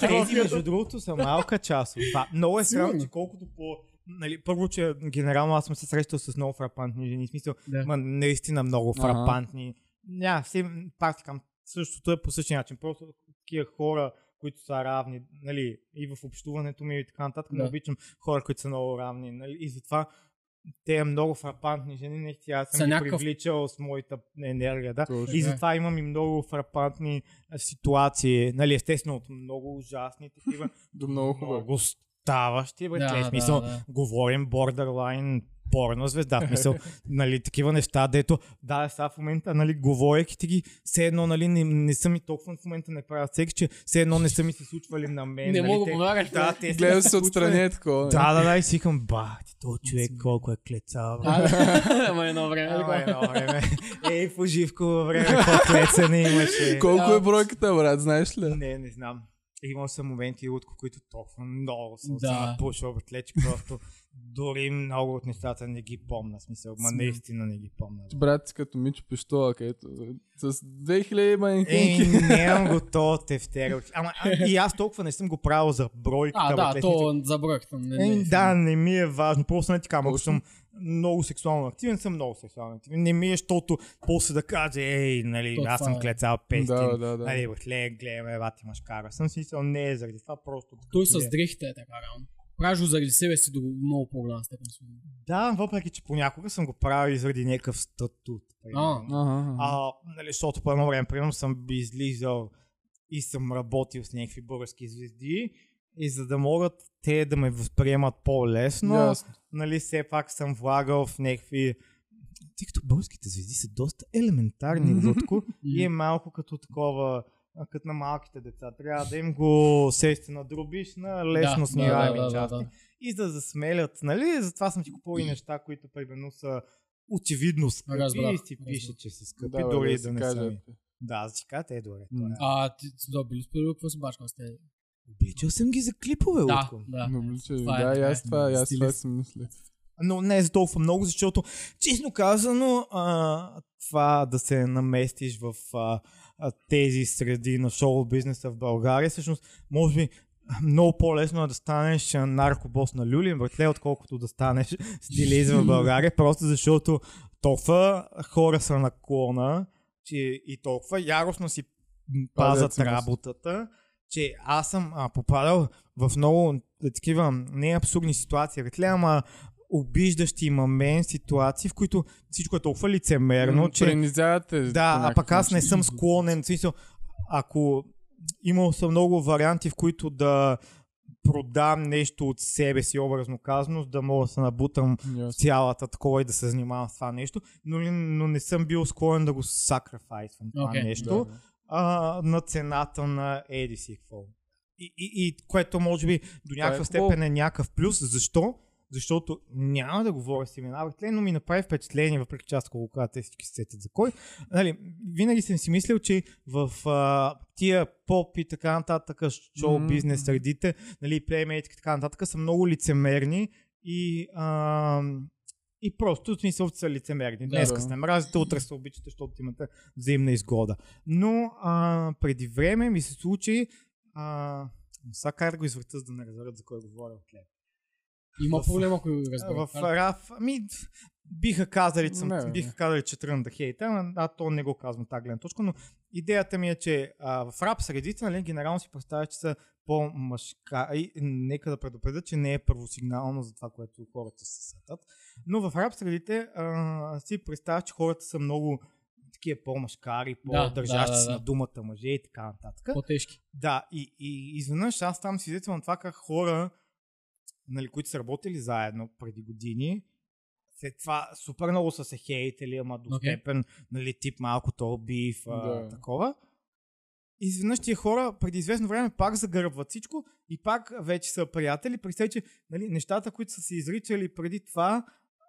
A: Тези, между другото, са малка част от това. Много е
B: Сигурно.
A: че колкото по... Нали, първо, че генерално аз съм се срещал с много фрапантни жени. Смисъл,
B: Да.
A: Ма наистина много
C: Ага.
A: Ня, си, пак ти казвам, същото е по същия начин. Просто такива хора, които са равни, нали, и в общуването ми и така нататък,
B: Да.
A: не обичам хора, които са много равни, нали, и затова те много фрапантни жени, наистина аз
B: Са
A: съм ги
B: някакъв-
A: привличал с моята енергия, да.
C: Точно.
A: И затова имам и много фрапантни ситуации, нали, естествено от много ужасни такива,
C: До много
A: много ставащи, бе,
B: Да,
A: да,
B: да,
A: смисъл,
B: да.
A: говорим borderline порно звезда, в смисъл, нали, такива неща, дето, да, сега в момента, нали, говорейки ти ги, все едно, нали, не, не са ми толкова в момента не правят секс, че все едно не са ми се случвали на мен.
B: Не
A: нали,
B: мога да помагаш.
A: Да, те
C: Гледам се отстрани е такова.
A: Да, да, да, и си викам, ба, ти този човек колко е клеца.
B: Ама едно време.
A: Ама едно време. Ей, по живко време, какво клецане имаше.
C: Колко е бройката, брат, знаеш ли?
A: Не, не знам. Имал съм моменти, Лутко, които толкова много съм
B: Да.
A: напушил, братле, че просто дори много от нещата не ги помня. В Смисъл, ма наистина не ги помня.
C: Брат си като Мичо Пиштола, където с 2000
A: Ей,
C: манекенки.
A: нямам го то тефтер. Ама а, и аз толкова не съм го правил за бройката.
B: А, да,
A: братле,
B: то за бройката. Не, не,
A: Е, да, не ми е важно. Просто не така, ако съм много сексуално активен, съм много сексуално активен. Не ми е, защото после да каже, ей, нали,
B: То
A: аз съм
B: е.
A: клецал пестин.
C: Да, да, да.
A: Нали, братле, гледаме, бати машкара. Съм си мислил, не е заради това, просто
B: Той с дрехите е така, реално. Правиш го заради себе си до много по-голяма степен.
A: Да, въпреки, че понякога съм го правил и заради някакъв статут.
B: А,
C: ага.
A: А, нали, защото по едно време, примерно, съм би излизал и съм работил с някакви български звезди и за да могат те да ме възприемат по-лесно,
C: Ясно.
A: нали, все пак съм влагал в някакви... Тъй като българските звезди са доста елементарни, Лутко, и е малко като такова, като на малките деца. Трябва да им го сести на дробиш на лесно
B: да,
A: смираеми
B: да, да,
A: части.
B: да, да.
A: И да засмелят, нали? Затова съм ти купувал и неща, които примерно са очевидно скъпи
B: Разбрах,
A: и си пише, че са скъпи,
C: Да,
A: дори
C: да
A: да, не са. Да, аз си кажа, те е добре. Е.
B: А, ти да, били какво си бачкал с те?
A: Обличал съм ги за клипове,
B: Да,
A: Лутко.
B: да.
C: Но, облича,
B: Това е,
C: да, и
B: това
C: аз
B: е.
C: това, аз това си мисля.
A: но не за толкова много, защото, честно казано, а, това да се наместиш в а, тези среди на шоу бизнеса в България, всъщност, може би, много по-лесно е да станеш наркобос на Люлин, братле, отколкото да станеш стилист в България, просто защото толкова хора са на клона, че и толкова яростно си м, пазят
C: Пазят
A: работата, че аз съм а, попадал в много такива не абсурдни ситуации, братле, ама обиждащи мамен ситуации, в които всичко е толкова лицемерно, че
C: Принизявате.
A: да, а пък аз не съм склонен. В смисъл, ако имал съм много варианти, в които да продам нещо от себе си, образно казано, за да мога да се набутам
C: Ясно.
A: цялата такова и да се занимавам с това нещо, но, но не съм бил склонен да го сакрафайсвам това
B: Окей,
A: нещо
C: Да.
A: А, на цената на еди си какво. И, и, и което може би до някаква
C: е
A: степен
C: хубаво.
A: е някакъв плюс. Защо? Защото няма да говоря с имена, братле, но ми направи впечатление, въпреки че аз го кажа, те всички се сетят за кой. Нали, винаги съм си мислил, че в а, тия поп и така нататък, шоу бизнес средите, нали, плеймейт и така нататък, са много лицемерни и а, и просто в смисъл са лицемерни.
C: Да,
A: Днеска
C: да.
A: се мразите, утре се обичате, защото имате взаимна изгода. Но а, преди време ми се случи а, сега как да го извърта, за да не разберат за кой говоря от лев.
B: Има
A: В-
B: проблем, ако разбера.
A: В раф, ами, биха казали, че съм,
C: Не,
A: биха
C: не.
A: казали, че тръгна да хейта, а, то не го казвам тази гледна точка, но идеята ми е, че а, в рап средите, нали, генерално си представя, че са по-мъжка. И нека да предупредя, че не е първосигнално за това, което хората се сетат. Но в рап средите а, си представя, че хората са много такива по-мъжкари, по-държащи
B: да, да,
A: си
B: да.
A: на думата мъже и така нататък.
B: По-тежки.
A: Да, и, и изведнъж аз там свидетел на това как хора, нали, които са работили заедно преди години, след това супер много са се хейтели, ама до
B: Okay.
A: степен, нали, тип малко то биф,
C: Да.
A: такова. И изведнъж тия хора преди известно време пак загърбват всичко и пак вече са приятели. Представи, че нали, нещата, които са се изричали преди това,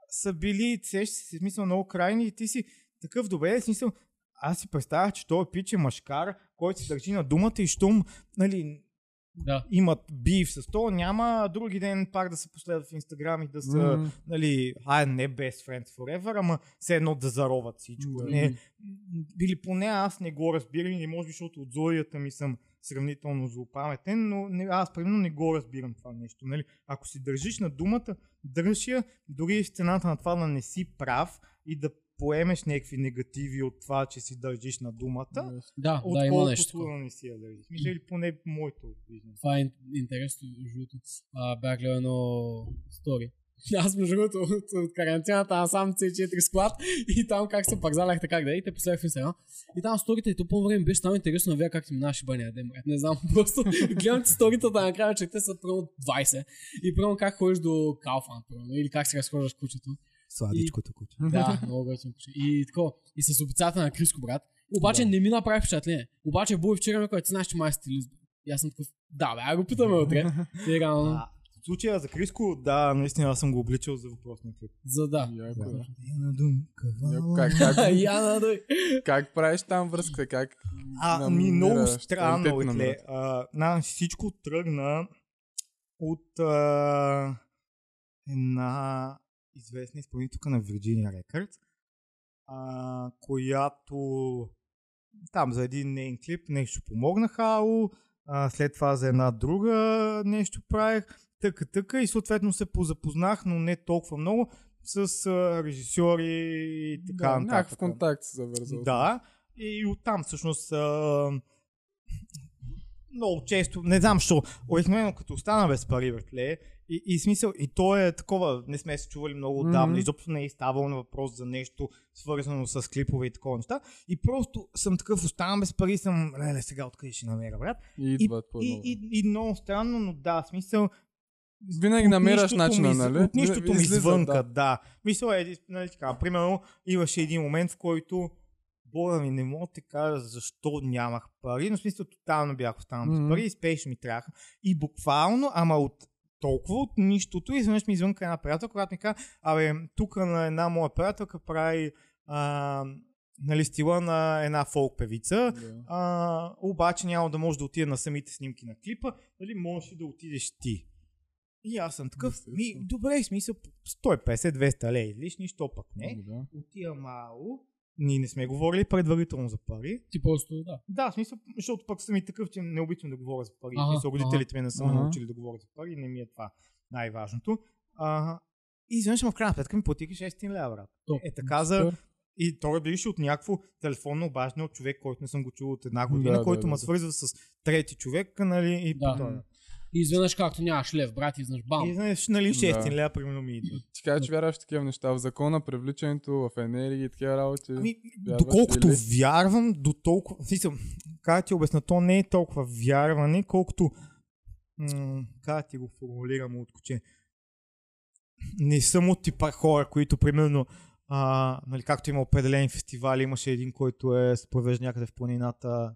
A: са били, сещаш се, в смисъл много крайни и ти си такъв добре, в смисъл, аз си представях, че той пич е машкар, който се държи на думата и щом, нали,
B: Да.
A: имат бив с то, няма други ден пак да се последват в Инстаграм и да са,
C: М,
A: нали, ай, не best friends forever, ама все едно да зароват всичко.
C: Да.
A: Не, или поне аз не го разбирам и може би, защото от зоята ми съм сравнително злопаметен, но не, аз примерно не го разбирам това нещо. Нали? Ако си държиш на думата, дръж я, дори в цената на това да не си прав и да поемеш някакви негативи от това, че си държиш на думата.
B: Да, да, има нещо.
A: да не си я държиш. Мисля, или поне моето виждане.
B: Това е ин- интересно, между другото. Бях гледал едно стори. Аз между другото от, от карантината аз сам C4 склад и там как се пазаляхте как да и те последвах в Инстаграм. И там сторите и то по време беше само интересно на вие как ти минаваше баня ден, брат. Не знам, просто гледам ти сторитата накрая, че те са примерно 20. И примерно как ходиш до примерно, или как се разхождаш кучето.
A: Сладичкото куче.
B: Да, много готино куче. И тако, и с обицата на Криско, брат. Обаче
A: Да.
B: не ми направи впечатление. Обаче Буй вчера ми който знаеш, че май е стилист. И аз съм такъв, да, бе, а го питаме утре. И реално.
A: А, В случая за Криско, да, наистина аз съм го обличал за въпросния клип.
B: За да.
A: Яна думка,
C: Яко,
A: вала.
C: Как, как,
B: Яна,
C: как правиш там връзката? Как
A: А, ми много странно, е.
C: намират.
A: А, на, всичко тръгна от а, една известна изпълнителка на Virginia Records, а, която там за един нейн клип нещо помогнаха, а, след това за една друга нещо правих, тъка, тъка и съответно се позапознах, но не толкова много с а, режисьори и така
C: да,
A: нататък.
C: някакъв контакт се завързал.
A: Да, и оттам всъщност а, много често, не знам защо, обикновено като остана без пари, братле, и, и смисъл, и то е такова, не сме се чували много отдавна,
C: Мгм.
A: изобщо не е ставало на въпрос за нещо свързано с клипове и такова неща. И просто съм такъв, оставам без пари, съм, леле, сега откъде ще намеря, брат.
C: И
A: И, и, и, и, много странно, но да, смисъл,
C: Винаги намираш начина,
A: ми,
C: нали?
A: От нищото ми извънка,
C: да.
A: да. Мисъл е, нали така, примерно имаше един момент, в който Бога ми, не мога да ти кажа защо нямах пари, но в смисъл тотално бях останал без
C: Мгм.
A: пари и спешно ми трябваха. И буквално, ама от толкова от нищото, изведнъж ми извънка една приятелка, която ми каза, абе, тук на една моя приятелка прави а, нали, стила на една фолк певица, а, обаче няма да може да отида на самите снимки на клипа, дали можеш да отидеш ти? И аз съм такъв, ми, добре, в смисъл 150-200 лея, лишни, що пък не.
C: Да.
A: Отивам мало, ние не сме говорили предварително за пари.
B: Ти просто, да.
A: Да, в смисъл, защото пък съм и такъв, че не обичам да говоря за пари.
B: Ага,
A: смисъл, родителите ми не са
C: ага.
A: научили да говоря за пари, не ми е това най-важното. А, и изведнъж в крайна сметка ми платиха 600 лева, брат.
B: Топ.
A: Е така за... И то беше от някакво телефонно обаждане от човек, който не съм го чул от една година,
C: Да,
A: който
C: да,
A: ме
C: да.
A: свързва с трети човек, нали, и
B: Да.
A: по.
B: И изведнъж както нямаш лев, брат, изведнъж бам.
A: И знаеш, нали, 600
C: Да.
A: лева примерно ми идва.
C: Ти кажа, че вярваш в такива неща, в закона, привличането, в енергия и такива работи.
A: Ами,
C: Вярваш
A: доколкото
C: или?
A: вярвам, до толкова... Смисъл, как ти обясна, то не е толкова вярване, колкото... М- как ти го формулирам от куче? Не съм от типа хора, които примерно а, нали, както има определени фестивали, имаше един, който е се провежда някъде в планината.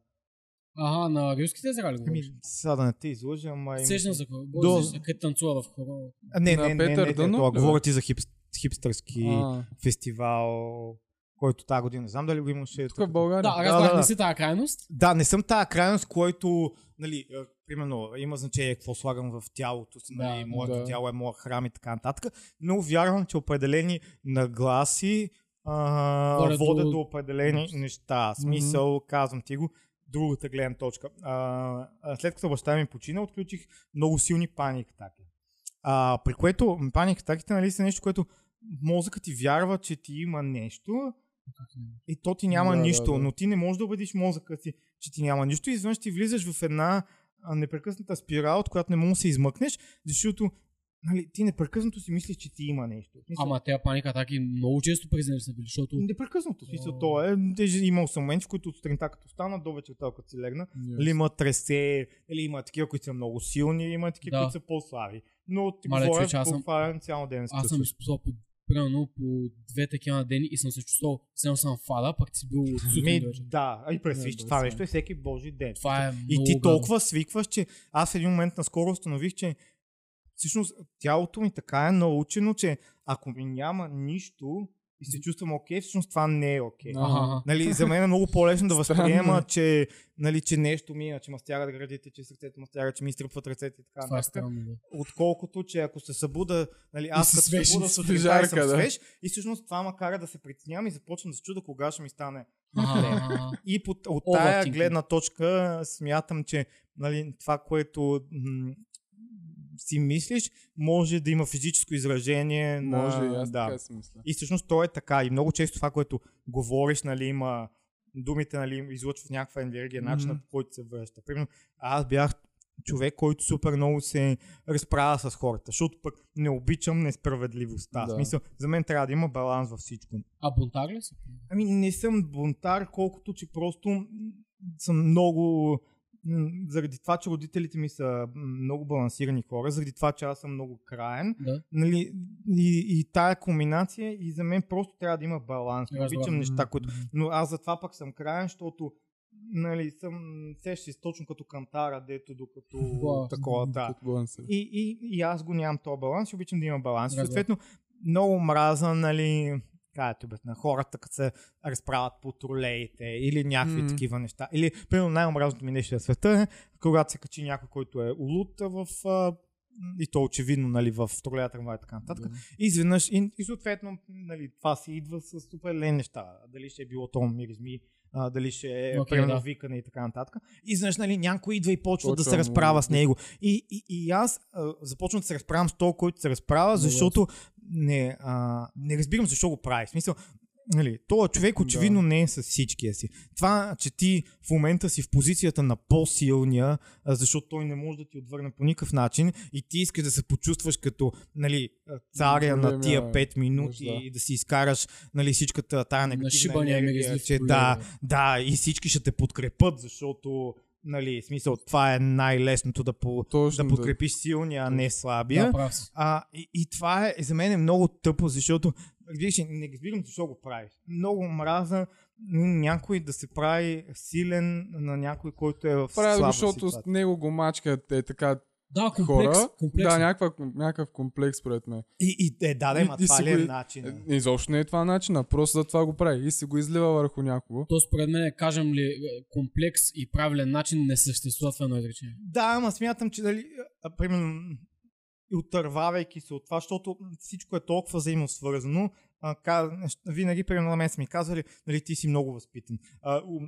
B: Ага, на руските езера ли
A: Ами,
B: говориш?
A: сега да не те излъжа, ама.
B: Сещам се, какво.
A: До-
B: къде танцува в хора.
A: А, не,
C: На
A: не, не,
C: Петър
A: не, не,
C: Дънов
A: това,
C: бе?
A: говоря ти за хип, хипстърски
C: А,
A: фестивал, който тази година, не знам дали го имаше.
C: тук в България.
B: Да,
A: Да,
B: разбрах,
A: да,
B: не
A: да.
B: си тази крайност.
A: Да, не съм тази крайност, който, нали, е, примерно, има значение какво слагам в тялото си, нали,
B: Да,
A: моето
C: да.
A: тяло е моя храм и така нататък, но вярвам, че определени нагласи а,
B: Водят
A: водят
B: до-
A: до определени неща. Смисъл, казвам ти го, другата гледна точка. А, след като баща ми почина, отключих много силни паник атаки. А, при което паник атаките нали, са нещо, което мозъкът ти вярва, че ти има нещо, и то ти няма
C: Да, да,
A: нищо,
C: да.
A: но ти не можеш да убедиш мозъка си, че ти няма нищо и изведнъж ти влизаш в една непрекъсната спирала, от която не можеш да се измъкнеш, защото нали, ти непрекъснато си мислиш, че ти има нещо. Смисъл,
B: Ама тези паника атаки много често през са били, защото
A: Непрекъснато. В смисъл, то е. Имал съм моменти, в които от сутринта като стана, до вечерта като си легна, или има тресе, или има такива, които са много силни, има такива,
B: Да.
A: които са по-слаби. Но ти
B: Мале,
A: говоря,
B: човече, аз съм-
A: буквален цял ден
B: аз съм изписал по примерно по две такива на ден и съм се чувствал, все съм фада, пък си бил от сутрин
A: Ми,
B: до вечер.
A: да, и всички.
C: да,
A: Това нещо е всеки божи ден.
B: Това е
A: И ти толкова свикваш, че аз в един момент наскоро установих, че всъщност тялото ми така е научено, че ако ми няма нищо и се чувствам окей, всъщност това не е окей.
C: Ага.
A: Нали, за мен е много по-лесно да възприема,
C: е.
A: че, нали, че нещо мина, че ма стягат градите, че сърцето ма стяга, че ми изтръпват ръцете и така
B: е
A: нататък. Отколкото, че ако се събуда, нали, аз като се събуда сутринта и съм
C: да.
A: свеж, и всъщност това ма кара да се притеснявам и започвам да се чуда кога ще ми стане
B: Ага, ага.
A: и под, от тая гледна точка смятам, че нали, това, което м- си мислиш, може да има физическо изражение
C: Може и
A: на...
C: аз
A: да.
C: така си мисля.
A: И всъщност то е така. И много често това, което говориш, нали, има думите, нали, излъчват някаква енергия, начинът
C: Мгм.
A: по който се връща. Примерно, аз бях човек, който супер много се разправя с хората, защото пък не обичам несправедливостта.
C: Да.
A: Смисъл, за мен трябва да има баланс във всичко.
B: А бунтар ли си?
A: Ами не съм бунтар, колкото че просто съм много... Заради това, че родителите ми са много балансирани хора, заради това, че аз съм много краен,
B: Да.
A: нали, и, и тая комбинация, и за мен просто трябва да има баланс. Не обичам неща, които... Но аз затова пък съм краен, защото нали, съм, сеща се точно като кантара, дето докато
B: Wow.
A: такова, да. И, и, и аз го нямам този баланс обичам да има баланс. Съответно, много мраза, нали, кажете, бе, на хората, като се разправят по тролеите или някакви
C: М.
A: такива неща. Или, примерно, най-омразното ми нещо на света е, когато се качи някой, който е улут в а, и то очевидно, нали, в тролея трамвай и така нататък. И изведнъж, и, и съответно, нали, това си идва с определени неща. Дали ще е било то миризми, а, дали ще е okay,
B: да.
A: викане и така нататък. И изведнъж, нали, някой идва и почва да
C: Почва
A: се
C: му-
A: разправя с него. И, и, и аз а, започвам да се разправям с този, който се разправя, защото не, а, не разбирам защо го прави. В смисъл, нали, този човек очевидно не е с всичкия си. Това, че ти в момента си в позицията на по-силния, защото той не може да ти отвърне по никакъв начин и ти искаш да се почувстваш като нали, царя на
C: Големия
A: тия 5 минути
C: да.
A: и да си изкараш нали, всичката тая негативна енергия, че да, да, и всички ще те подкрепят, защото нали, смисъл, това е най-лесното да, по,
C: Точно,
A: да
C: да.
A: подкрепиш силния, а не слабия.
B: Да.
A: А, и, и това е за мен е много тъпо, защото виж, не разбирам защо го правиш. Много мраза някой да се прави силен на някой, който е в
C: Правят го,
A: слаба
C: защото с
A: ситуация.
C: него го мачкат е така
B: Да, комплекс.
C: хора.
B: комплекс.
C: Да, някаква, някакъв комплекс според мен.
A: И, и е, да, да, ма това ли е начин?
C: Е, Изобщо не е това начина, просто за това го прави и се го излива върху някого.
B: То според мен, кажем ли, е, комплекс и правилен начин не съществуват в едно изречение.
A: Да, ама смятам, че дали, а, примерно, и отървавайки се от това, защото всичко е толкова взаимосвързано, а, винаги, примерно на мен са ми казвали, нали, ти си много възпитан. А, у,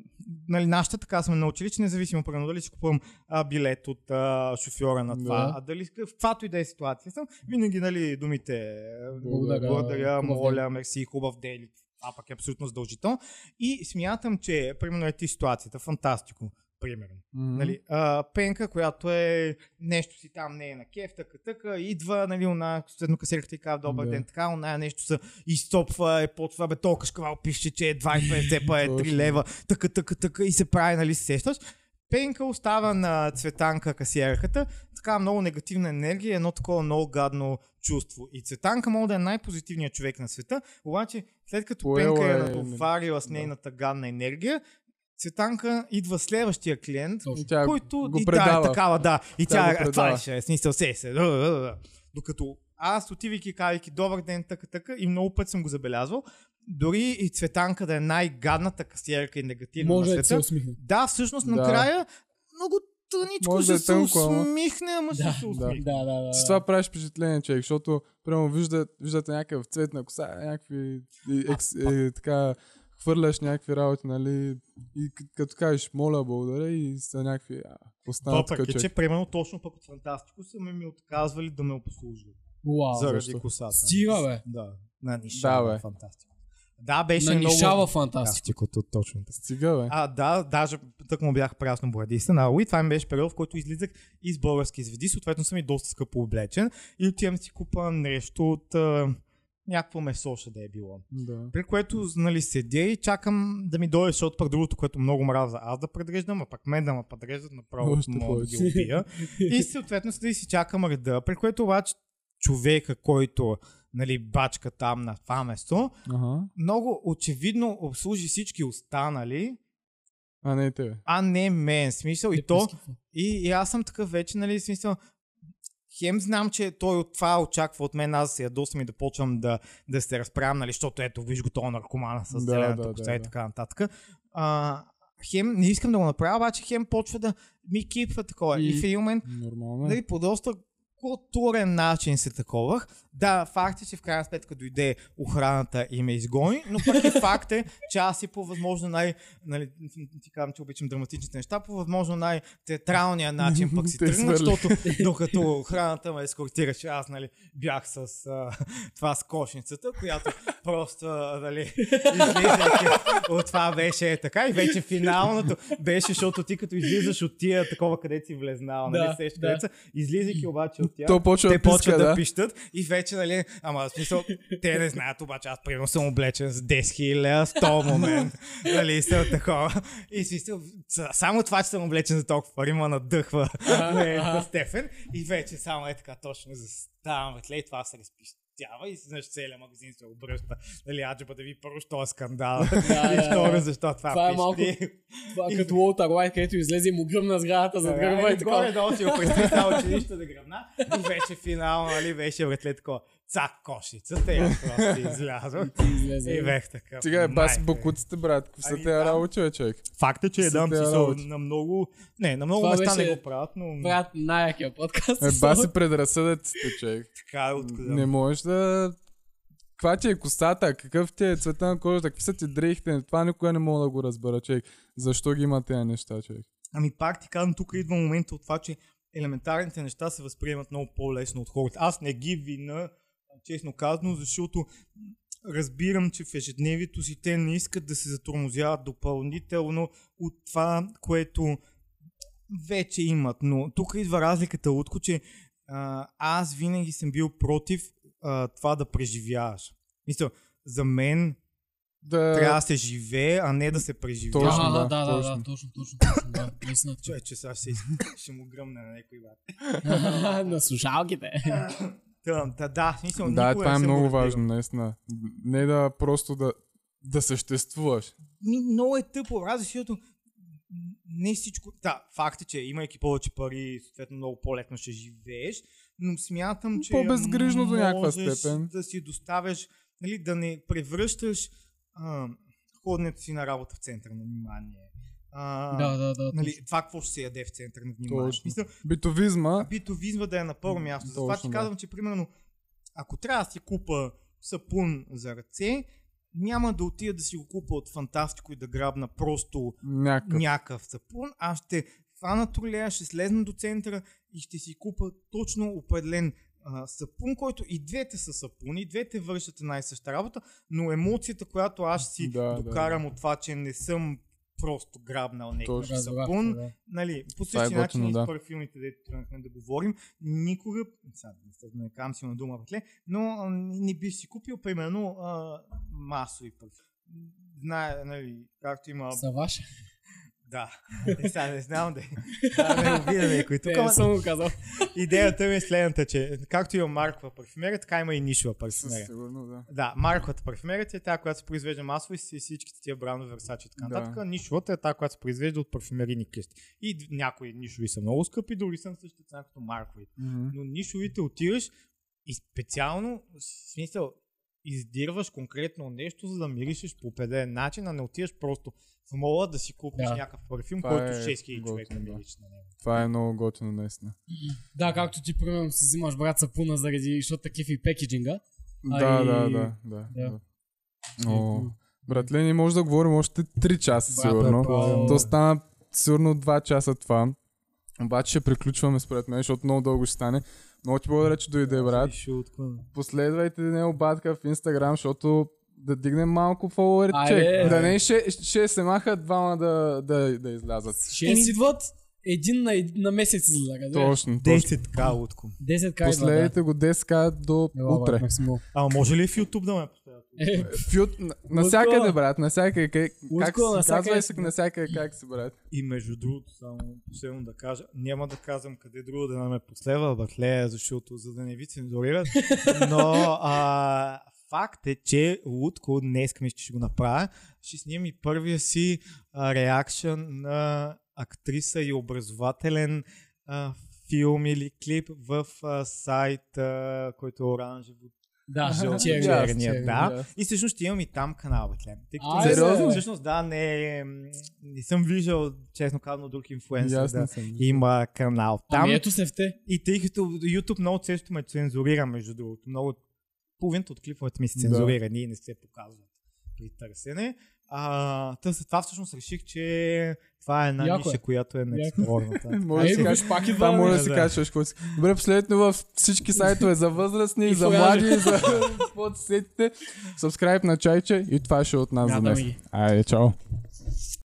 A: нали, нашата така сме научили, че независимо, примерно, дали си купувам а, билет от а, шофьора на това,
C: Да.
A: а дали в каквато и да е ситуация съм, винаги, нали, думите а,
B: Благодаря,
A: благодаря моля, мерси, хубав ден, това пък е абсолютно задължително. И смятам, че, примерно, е ти ситуацията, фантастико, примерно.
C: Мгм.
A: Нали, а, пенка, която е нещо си там, не е на кеф, така, така, идва, нали, она, следно касирката и казва, добър
C: Да.
A: ден, така, она нещо се изтопва, е почва, бе, толкова шкавал пише, че е 2,50, па е 3
C: Точно.
A: лева, така, така, така, и се прави, нали, се сещаш. Пенка остава на Цветанка касиерката, така много негативна енергия, едно такова много гадно чувство. И Цветанка може да е най-позитивният човек на света, обаче след като
C: Поела
A: Пенка е
C: е,
A: натоварила с
C: да.
A: нейната гадна енергия, Цветанка идва следващия клиент,
B: Точно.
C: Тя
A: който
C: го
A: и
C: предава.
A: да, е такава, да. И
C: Тя
A: тя,
C: го
A: е, това ще е, смисъл се се. да, да, да. Докато аз отивайки, казвайки добър ден, така, така, и много път съм го забелязвал, дори и Цветанка да е най-гадната касиерка и негативна
B: Може
A: на
B: да се
A: света,
B: усмихне.
A: да, всъщност
C: Да.
A: накрая много тъничко
C: Може
A: ще
C: да е
A: се
C: тънко,
A: усмихне, ама ще
B: Да,
A: се
B: да,
A: усмихне.
B: да, да, да.
C: С това правиш впечатление, човек, защото прямо виждат, виждате някакъв цвет на коса, някакви екс, е, така хвърляш някакви работи, нали, и като кажеш моля, благодаря и са някакви а, останат
A: Въпреки,
C: човек.
A: че примерно точно пък от Фантастико са ми отказвали да ме обслужват.
B: Уау.
A: заради
C: защо?
A: косата.
B: Стига, бе.
A: Да, на нишава
C: Да.
A: Фантастико. Да, беше
B: Нанишава
A: много...
B: фантастика.
A: Фантастикото, точно така.
C: Стига, бе.
A: А, да, даже тък му бях прясно бладиста на Уи. Това ми беше период, в който излизах из български звезди. Съответно съм и доста скъпо облечен. И отивам си купа нещо от а, някакво месо ще да е било.
C: Да.
A: При което, нали, седя и чакам да ми дойде, защото пък другото, което много мраза, аз да предреждам, а пък мен да ме подреждат направо, мога да ги убия. И съответно седя и си чакам реда, при което обаче човека, който нали, бачка там на това место,
C: Ага.
A: много очевидно обслужи всички останали,
C: А не тебе.
A: а не мен. Смисъл, и
B: Те
A: то, и, и аз съм такъв вече, нали, смисъл, хем знам, че той от това очаква от мен, аз да се ядосвам и да почвам да, да се разправям, нали, защото ето, виж го този наркомана с
C: Да,
A: зелената
C: да,
A: коса
C: да,
A: и така нататък. А, хем не искам да го направя, обаче хем почва да ми кипва такова. И,
C: И-
A: в един момент
C: Нормално. е.
A: Нали, по доста културен начин се таковах. Да, факт е, че в крайна сметка дойде охраната и ме изгони, но пък и факт е, че аз и по възможно най... Нали, ти казвам, че обичам драматичните неща, по възможно най-театралния начин пък си тръгнах, защото докато охраната ме ескортираше, аз нали, бях с а, това с кошницата, която просто нали, излизайки от това беше е така и вече финалното беше, защото ти като излизаш от тия такова, където си влезнал, нали,
B: Да, да.
A: са, излизайки обаче от тях,
C: То почва
A: те
C: да
A: почват да.
C: да.
A: пищат и вече, нали, ама в смисъл, те не знаят, обаче аз примерно съм облечен с 10 000 в този момент, нали, съм такова. И смисъл, само това, че съм облечен за толкова пари, ма надъхва на Стефен и вече само е така точно заставам, ветле и това се разпищи. Изцъфтява и знаеш целият магазин се обръща. Нали, аджаба да ви първо, що е скандал.
B: Да,
A: и второ, защо това,
B: Това е малко- Това е като Уолтер Уайт, където излезе и му гръмна сградата зад гърба и
A: и
B: така.
A: горе долу си го представи училище да гръбна. И вече финал, нали, беше братле такова. Цак кошицата и аз просто излязох.
B: Излезе.
A: И бех така.
C: Сега е баси
A: майка.
C: бакуците, брат. Са
A: Ами,
C: тези
A: да.
C: работи, бе, човек?
A: Факт е, че едам си на много... Не, на много
B: Това
A: места не го правят, но
B: Брат, най-якия подкаст.
C: Е, баси предразсъдъците, човек.
A: така е откъде.
C: Не можеш да... Каква ти е косата? Какъв ти е цвета на кожата? Какви са ти дрехите? Това никога не мога да го разбера, човек. Защо ги има тези неща, човек?
A: Ами пак ти казвам, тук идва момента от това, че елементарните неща се възприемат много по-лесно от хората. Аз не ги вина, честно казано, защото разбирам, че в ежедневието си те не искат да се затормозяват допълнително от това, което вече имат. Но тук идва разликата, Утко, че а, аз винаги съм бил против а, това да преживяваш. Мисля, за мен
C: Да...
A: трябва да се живее, а не да се преживява.
C: Точно,
B: Ага,
C: да,
B: да, да, да,
C: точно.
B: точно, точно, точно, да, наистина.
A: Човече, сега ще, ще му гръмна на някой бат.
B: На слушалките.
A: Та, да, да, смисъл,
C: Да, това е много важно, наистина. Не да просто да, да съществуваш.
A: Ми, много е тъпо, раз, защото не всичко... Да, факт е, че имайки повече пари, съответно много по-лесно ще живееш, но смятам, че
C: По-безгрижно до някаква степен.
A: да си доставяш, нали, да не превръщаш а, ходенето си на работа в център на внимание. А,
B: Да, да, да.
A: Нали, това какво ще се яде в център на внимание.
C: Точно.
A: Мисля,
C: Битовизма,
A: битовизма да е на първо място. Затова ти
C: Точно, да.
A: казвам, че примерно, ако трябва да си купа сапун за ръце, няма да отида да си го купа от Фантастико и да грабна просто
C: някакъв.
A: някакъв сапун, а ще фана тролея, ще слезна до центъра и ще си купа точно определен а, сапун, който и двете са сапуни, и двете вършат една и съща работа, но емоцията, която аз си
C: Да, да,
A: докарам от това, че не съм просто грабнал някакъв сапун,
B: да.
A: нали, по
C: е
A: същия начин
C: готино,
A: и
C: да.
A: с парфюмите, дето тръгнахме да говорим, никога, сега не казвам силна дума, батле, но не бих си купил, примерно, а, масови парфюми. Знае, нали, както има...
B: Са ваши.
A: Да, е, сега не знам да, да не обида някой. Тук
B: Не, съм го казал.
A: идеята ми е следната, че както има маркова парфюмерия, така има и нишова парфюмерия.
C: сигурно, да.
A: Да, марковата парфюмерия е тази, която се произвежда масово и си всичките тия брандове, Versace и така
C: Да.
A: нататък. Нишовата е тази, която се произвежда от парфюмерийни къщи. И някои нишови са много скъпи, други са на същата цена като маркови.
C: Мгм.
A: Но нишовите отиваш и специално, в смисъл, издирваш конкретно нещо, за да миришеш по определен начин, а не отиваш просто в мола да си купиш
B: Да.
A: някакъв парфюм,
C: Това
A: който
C: е
A: 6000 човека
C: да.
A: мириш на него.
C: Това е много готино, наистина.
B: Да, както ти примерно си взимаш брат сапуна заради, защото такив и пекеджинга. А
C: Да,
B: и-
C: да, да, да.
B: Да.
C: да. О, братле, ние може да говорим още 3 часа,
B: Брат,
C: сигурно.
B: предполагам.
C: То стана сигурно 2 часа това. Обаче ще приключваме според мен, защото много дълго ще стане. Много ти благодаря, че дойде, брат. Последвайте него батка в Инстаграм, защото да дигнем малко чек. Да не ще, ще се махат двама да, да, да излязат.
B: Ще идват един на, ед- на месец излага.
C: Точно, точно.
A: 10 така, Утко.
B: 10 кайва,
C: Последите го 10к до утре.
A: А може ли в YouTube да ме поставят?
B: Е,
C: В на- Насякъде, брат, насякъде. Как, как се казва се
B: брат.
C: насякъде как си, брат?
A: И между другото, само последно да кажа, няма да казвам къде друго да ме последва, батле, защото за да не ви цензурират, но а, факт е, че Лутко днес мисля, че ще го направя, ще снимам и първия си реакшън на актриса и образователен а, филм или клип в а, сайт, а, който е оранжево
B: Да,
A: черния,
B: черни,
A: да. И всъщност ще имам и там канал, бе, Тъй като
C: сериозно?
A: Всъщност, да, не, не съм виждал, честно казано, друг инфлуенсър
C: Ясно
A: да
C: съм.
A: има канал там.
B: Ами ето се в те.
A: И тъй като YouTube много често ме цензурира, между другото. Много половината от клиповете ми се
C: Да.
A: цензурирани и не се показват при търсене. А, след това всъщност реших, че това е една
B: Яко е.
A: ниша, която е неексплорната.
C: Може да си кажеш,
B: пак идва.
C: това може да си кажеш какво си. Добре, последно в всички сайтове за възрастни,
B: И
C: за млади, за каквото се сетите. Subscribe на чайче и това ще е от нас за днес. Айде, чао.